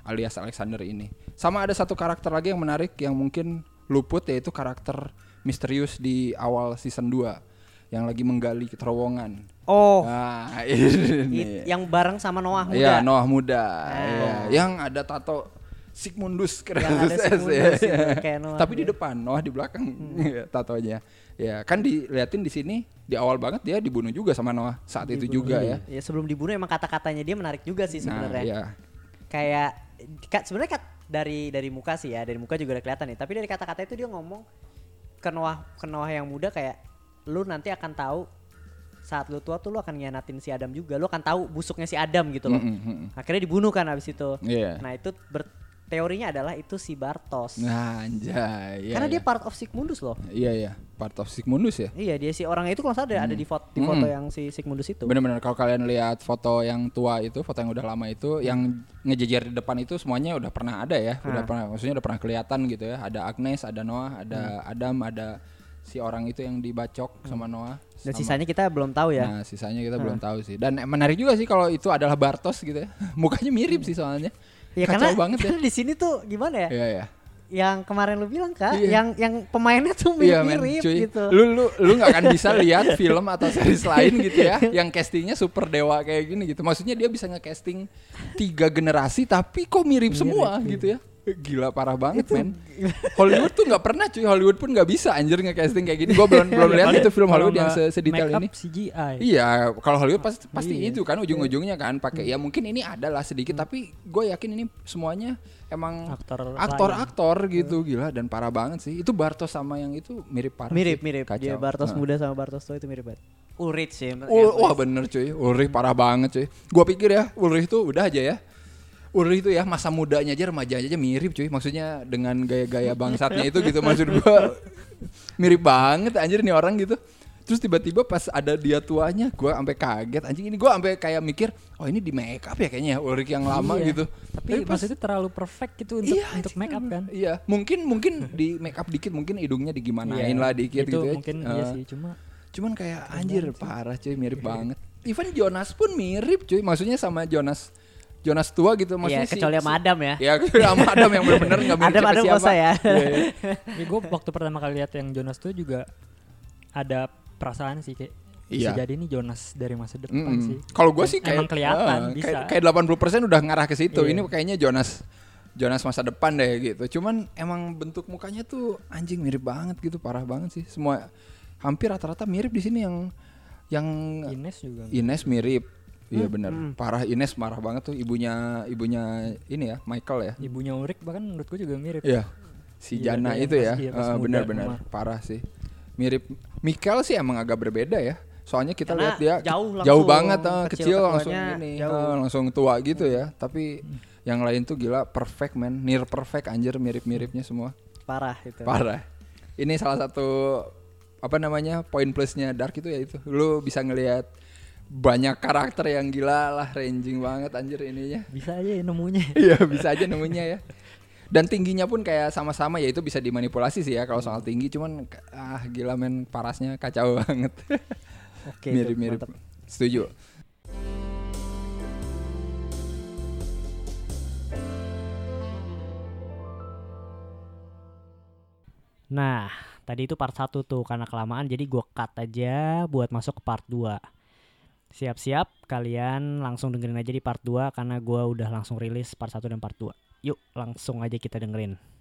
alias Alexander ini. Sama ada satu karakter lagi yang menarik Yang mungkin luput yaitu karakter misterius di awal season 2 Yang lagi menggali terowongan Oh, Nah, [laughs] ini. yang bareng sama Noah muda. Iya, Noah muda. Iya, yang ada tato Sigmundus keren Yang ada Sigmundus gitu, kayak Noah. Tapi di depan, Noah di belakang iya, tatonya. Ya, kan diliatin di sini di awal banget dia dibunuh juga sama Noah saat itu Dibunuh. juga ya. Ya sebelum dibunuh emang kata-katanya dia menarik juga sih Nah, sebenarnya. iya. Kayak ka- sebenarnya kat- dari dari muka sih ya, dari muka juga udah kelihatan nih. Tapi dari kata-kata itu dia ngomong ke Noah ke Noah yang muda kayak lu nanti akan tahu saat lu tua tuh lu akan ngianatin si Adam juga. Lu akan tahu busuknya si Adam gitu loh. Mm, mm, mm. Akhirnya dibunuh kan abis itu. Iya. Nah itu ber- teorinya adalah itu si Bartos. Nah, anjay. iya, Karena iya. dia part of Sigmundus loh. Iya, iya. Part of Sigmundus ya. Iya dia si orang itu kalau salah ada, ada di foto di foto Hmm. yang si Sigmundus itu. Bener-bener kalau kalian lihat foto yang tua itu, foto yang udah lama itu, yang ngejejer di depan itu semuanya udah pernah ada ya, udah Hah. pernah, maksudnya udah pernah kelihatan gitu ya. Ada Agnes, ada Noah, ada Adam, ada si orang itu yang dibacok sama Noah. Dan sama- sisanya kita belum tahu ya. Nah, sisanya kita belum tahu sih. Dan menarik juga sih kalau itu adalah Bartos gitu ya. [laughs] Mukanya mirip sih soalnya. Ya Kacau karena, banget ya. karena [laughs] di sini tuh gimana ya? Iya, iya. yang kemarin lu bilang kak, Iya. yang yang pemainnya tuh Iya men, mirip-mirip cuy. gitu. Lu lu lu nggak akan bisa lihat [laughs] film atau series lain gitu ya, yang castingnya super dewa kayak gini gitu. Maksudnya dia bisa nge-casting tiga generasi tapi kok mirip semua gitu ya. Gila parah banget men. Hollywood tuh nggak pernah cuy, Hollywood pun nggak bisa anjir nge-casting kayak gini. Gua belum belum lihat itu film Hollywood yang sedetail ini. CGI. Iya, kalau Hollywood pasti pasti Iya. itu kan ujung-ujungnya kan pakai ya mungkin ini adalah sedikit tapi gue yakin ini semuanya emang Aktor aktor-aktor gitu gila dan parah banget sih. Itu Bartos sama yang itu mirip parah. Mirip sih. mirip. Kacau. Dia Bartos Heeh. muda sama Bartos tua itu mirip banget. Ulrich sih. Oh, wah bener cuy, Ulrich parah banget cuy. Gua pikir ya Ulrich tuh udah aja ya. Ulrich tuh ya masa mudanya aja remajanya aja mirip cuy. Maksudnya dengan gaya-gaya bangsatnya itu gitu maksud gua mirip banget anjir nih orang gitu. Terus tiba-tiba pas ada dia tuanya, gua sampai kaget anjing ini gua sampai kayak mikir, oh ini di make up ya kayaknya ya, Ulrich yang lama Iya. gitu. Tapi, pas- maksudnya terlalu perfect gitu untuk Iya, untuk make up kan. Iya, mungkin mungkin di make up dikit, mungkin hidungnya digimanain Iya, lah dikit itu gitu ya. mungkin iya Eh, sih, cuma Cuman kayak anjir parah cuy mirip banget. Even Jonas pun mirip cuy. Maksudnya sama Jonas Jonas tua gitu Iya, maksudnya si- kecuali sama Adam ya. Ya kecuali sama Adam yang benar-benar enggak mirip Adam Adam siapa. kosa ya. Iya, iya. [laughs] ya gue waktu pertama kali lihat yang Jonas tuh juga ada perasaan sih kayak bisa Iya. jadi ini Jonas dari masa depan Mm-mm. sih. Kalau gue sih kayak Emang kelihatan, eh, bisa. kayak, kayak 80% udah ngarah ke situ. Iya. Ini kayaknya Jonas Jonas masa depan deh gitu. Cuman emang bentuk mukanya tuh anjing mirip banget gitu, parah banget sih. Semua hampir rata-rata mirip di sini yang yang Ines juga. Ines mirip. Iya Hmm, benar. hmm. Parah Ines marah banget tuh ibunya ibunya ini ya, Michael ya. Ibunya Urik bahkan menurut gue juga mirip. Iya. Si Iya, Jana dia itu ya. iya, Eh, Benar-benar memang. parah sih. Mirip Michael sih emang agak berbeda ya. Soalnya kita Karena lihat dia jauh jauh langsung, banget eh, kecil kecil, ke langsung ini jauh. eh, langsung tua gitu ya. Tapi yang lain tuh gila perfect man, near perfect anjir mirip-miripnya semua. Parah itu. Parah. Ini salah satu apa namanya poin plusnya Dark itu ya itu. Lu bisa ngelihat banyak karakter yang gila lah, ranging banget anjir ininya. Bisa aja ya nemunya. [laughs] Iya bisa aja nemunya ya. Dan tingginya pun kayak sama-sama ya itu bisa dimanipulasi sih ya kalau soal tinggi cuman ah gila men parasnya kacau [laughs] banget. Oke. Mirip-mirip. Setuju. Nah, tadi itu part 1 tuh karena kelamaan jadi gua cut aja buat masuk ke part 2. Siap-siap kalian langsung dengerin aja di part 2 karena gua udah langsung rilis part 1 dan part 2. Yuk, langsung aja kita dengerin.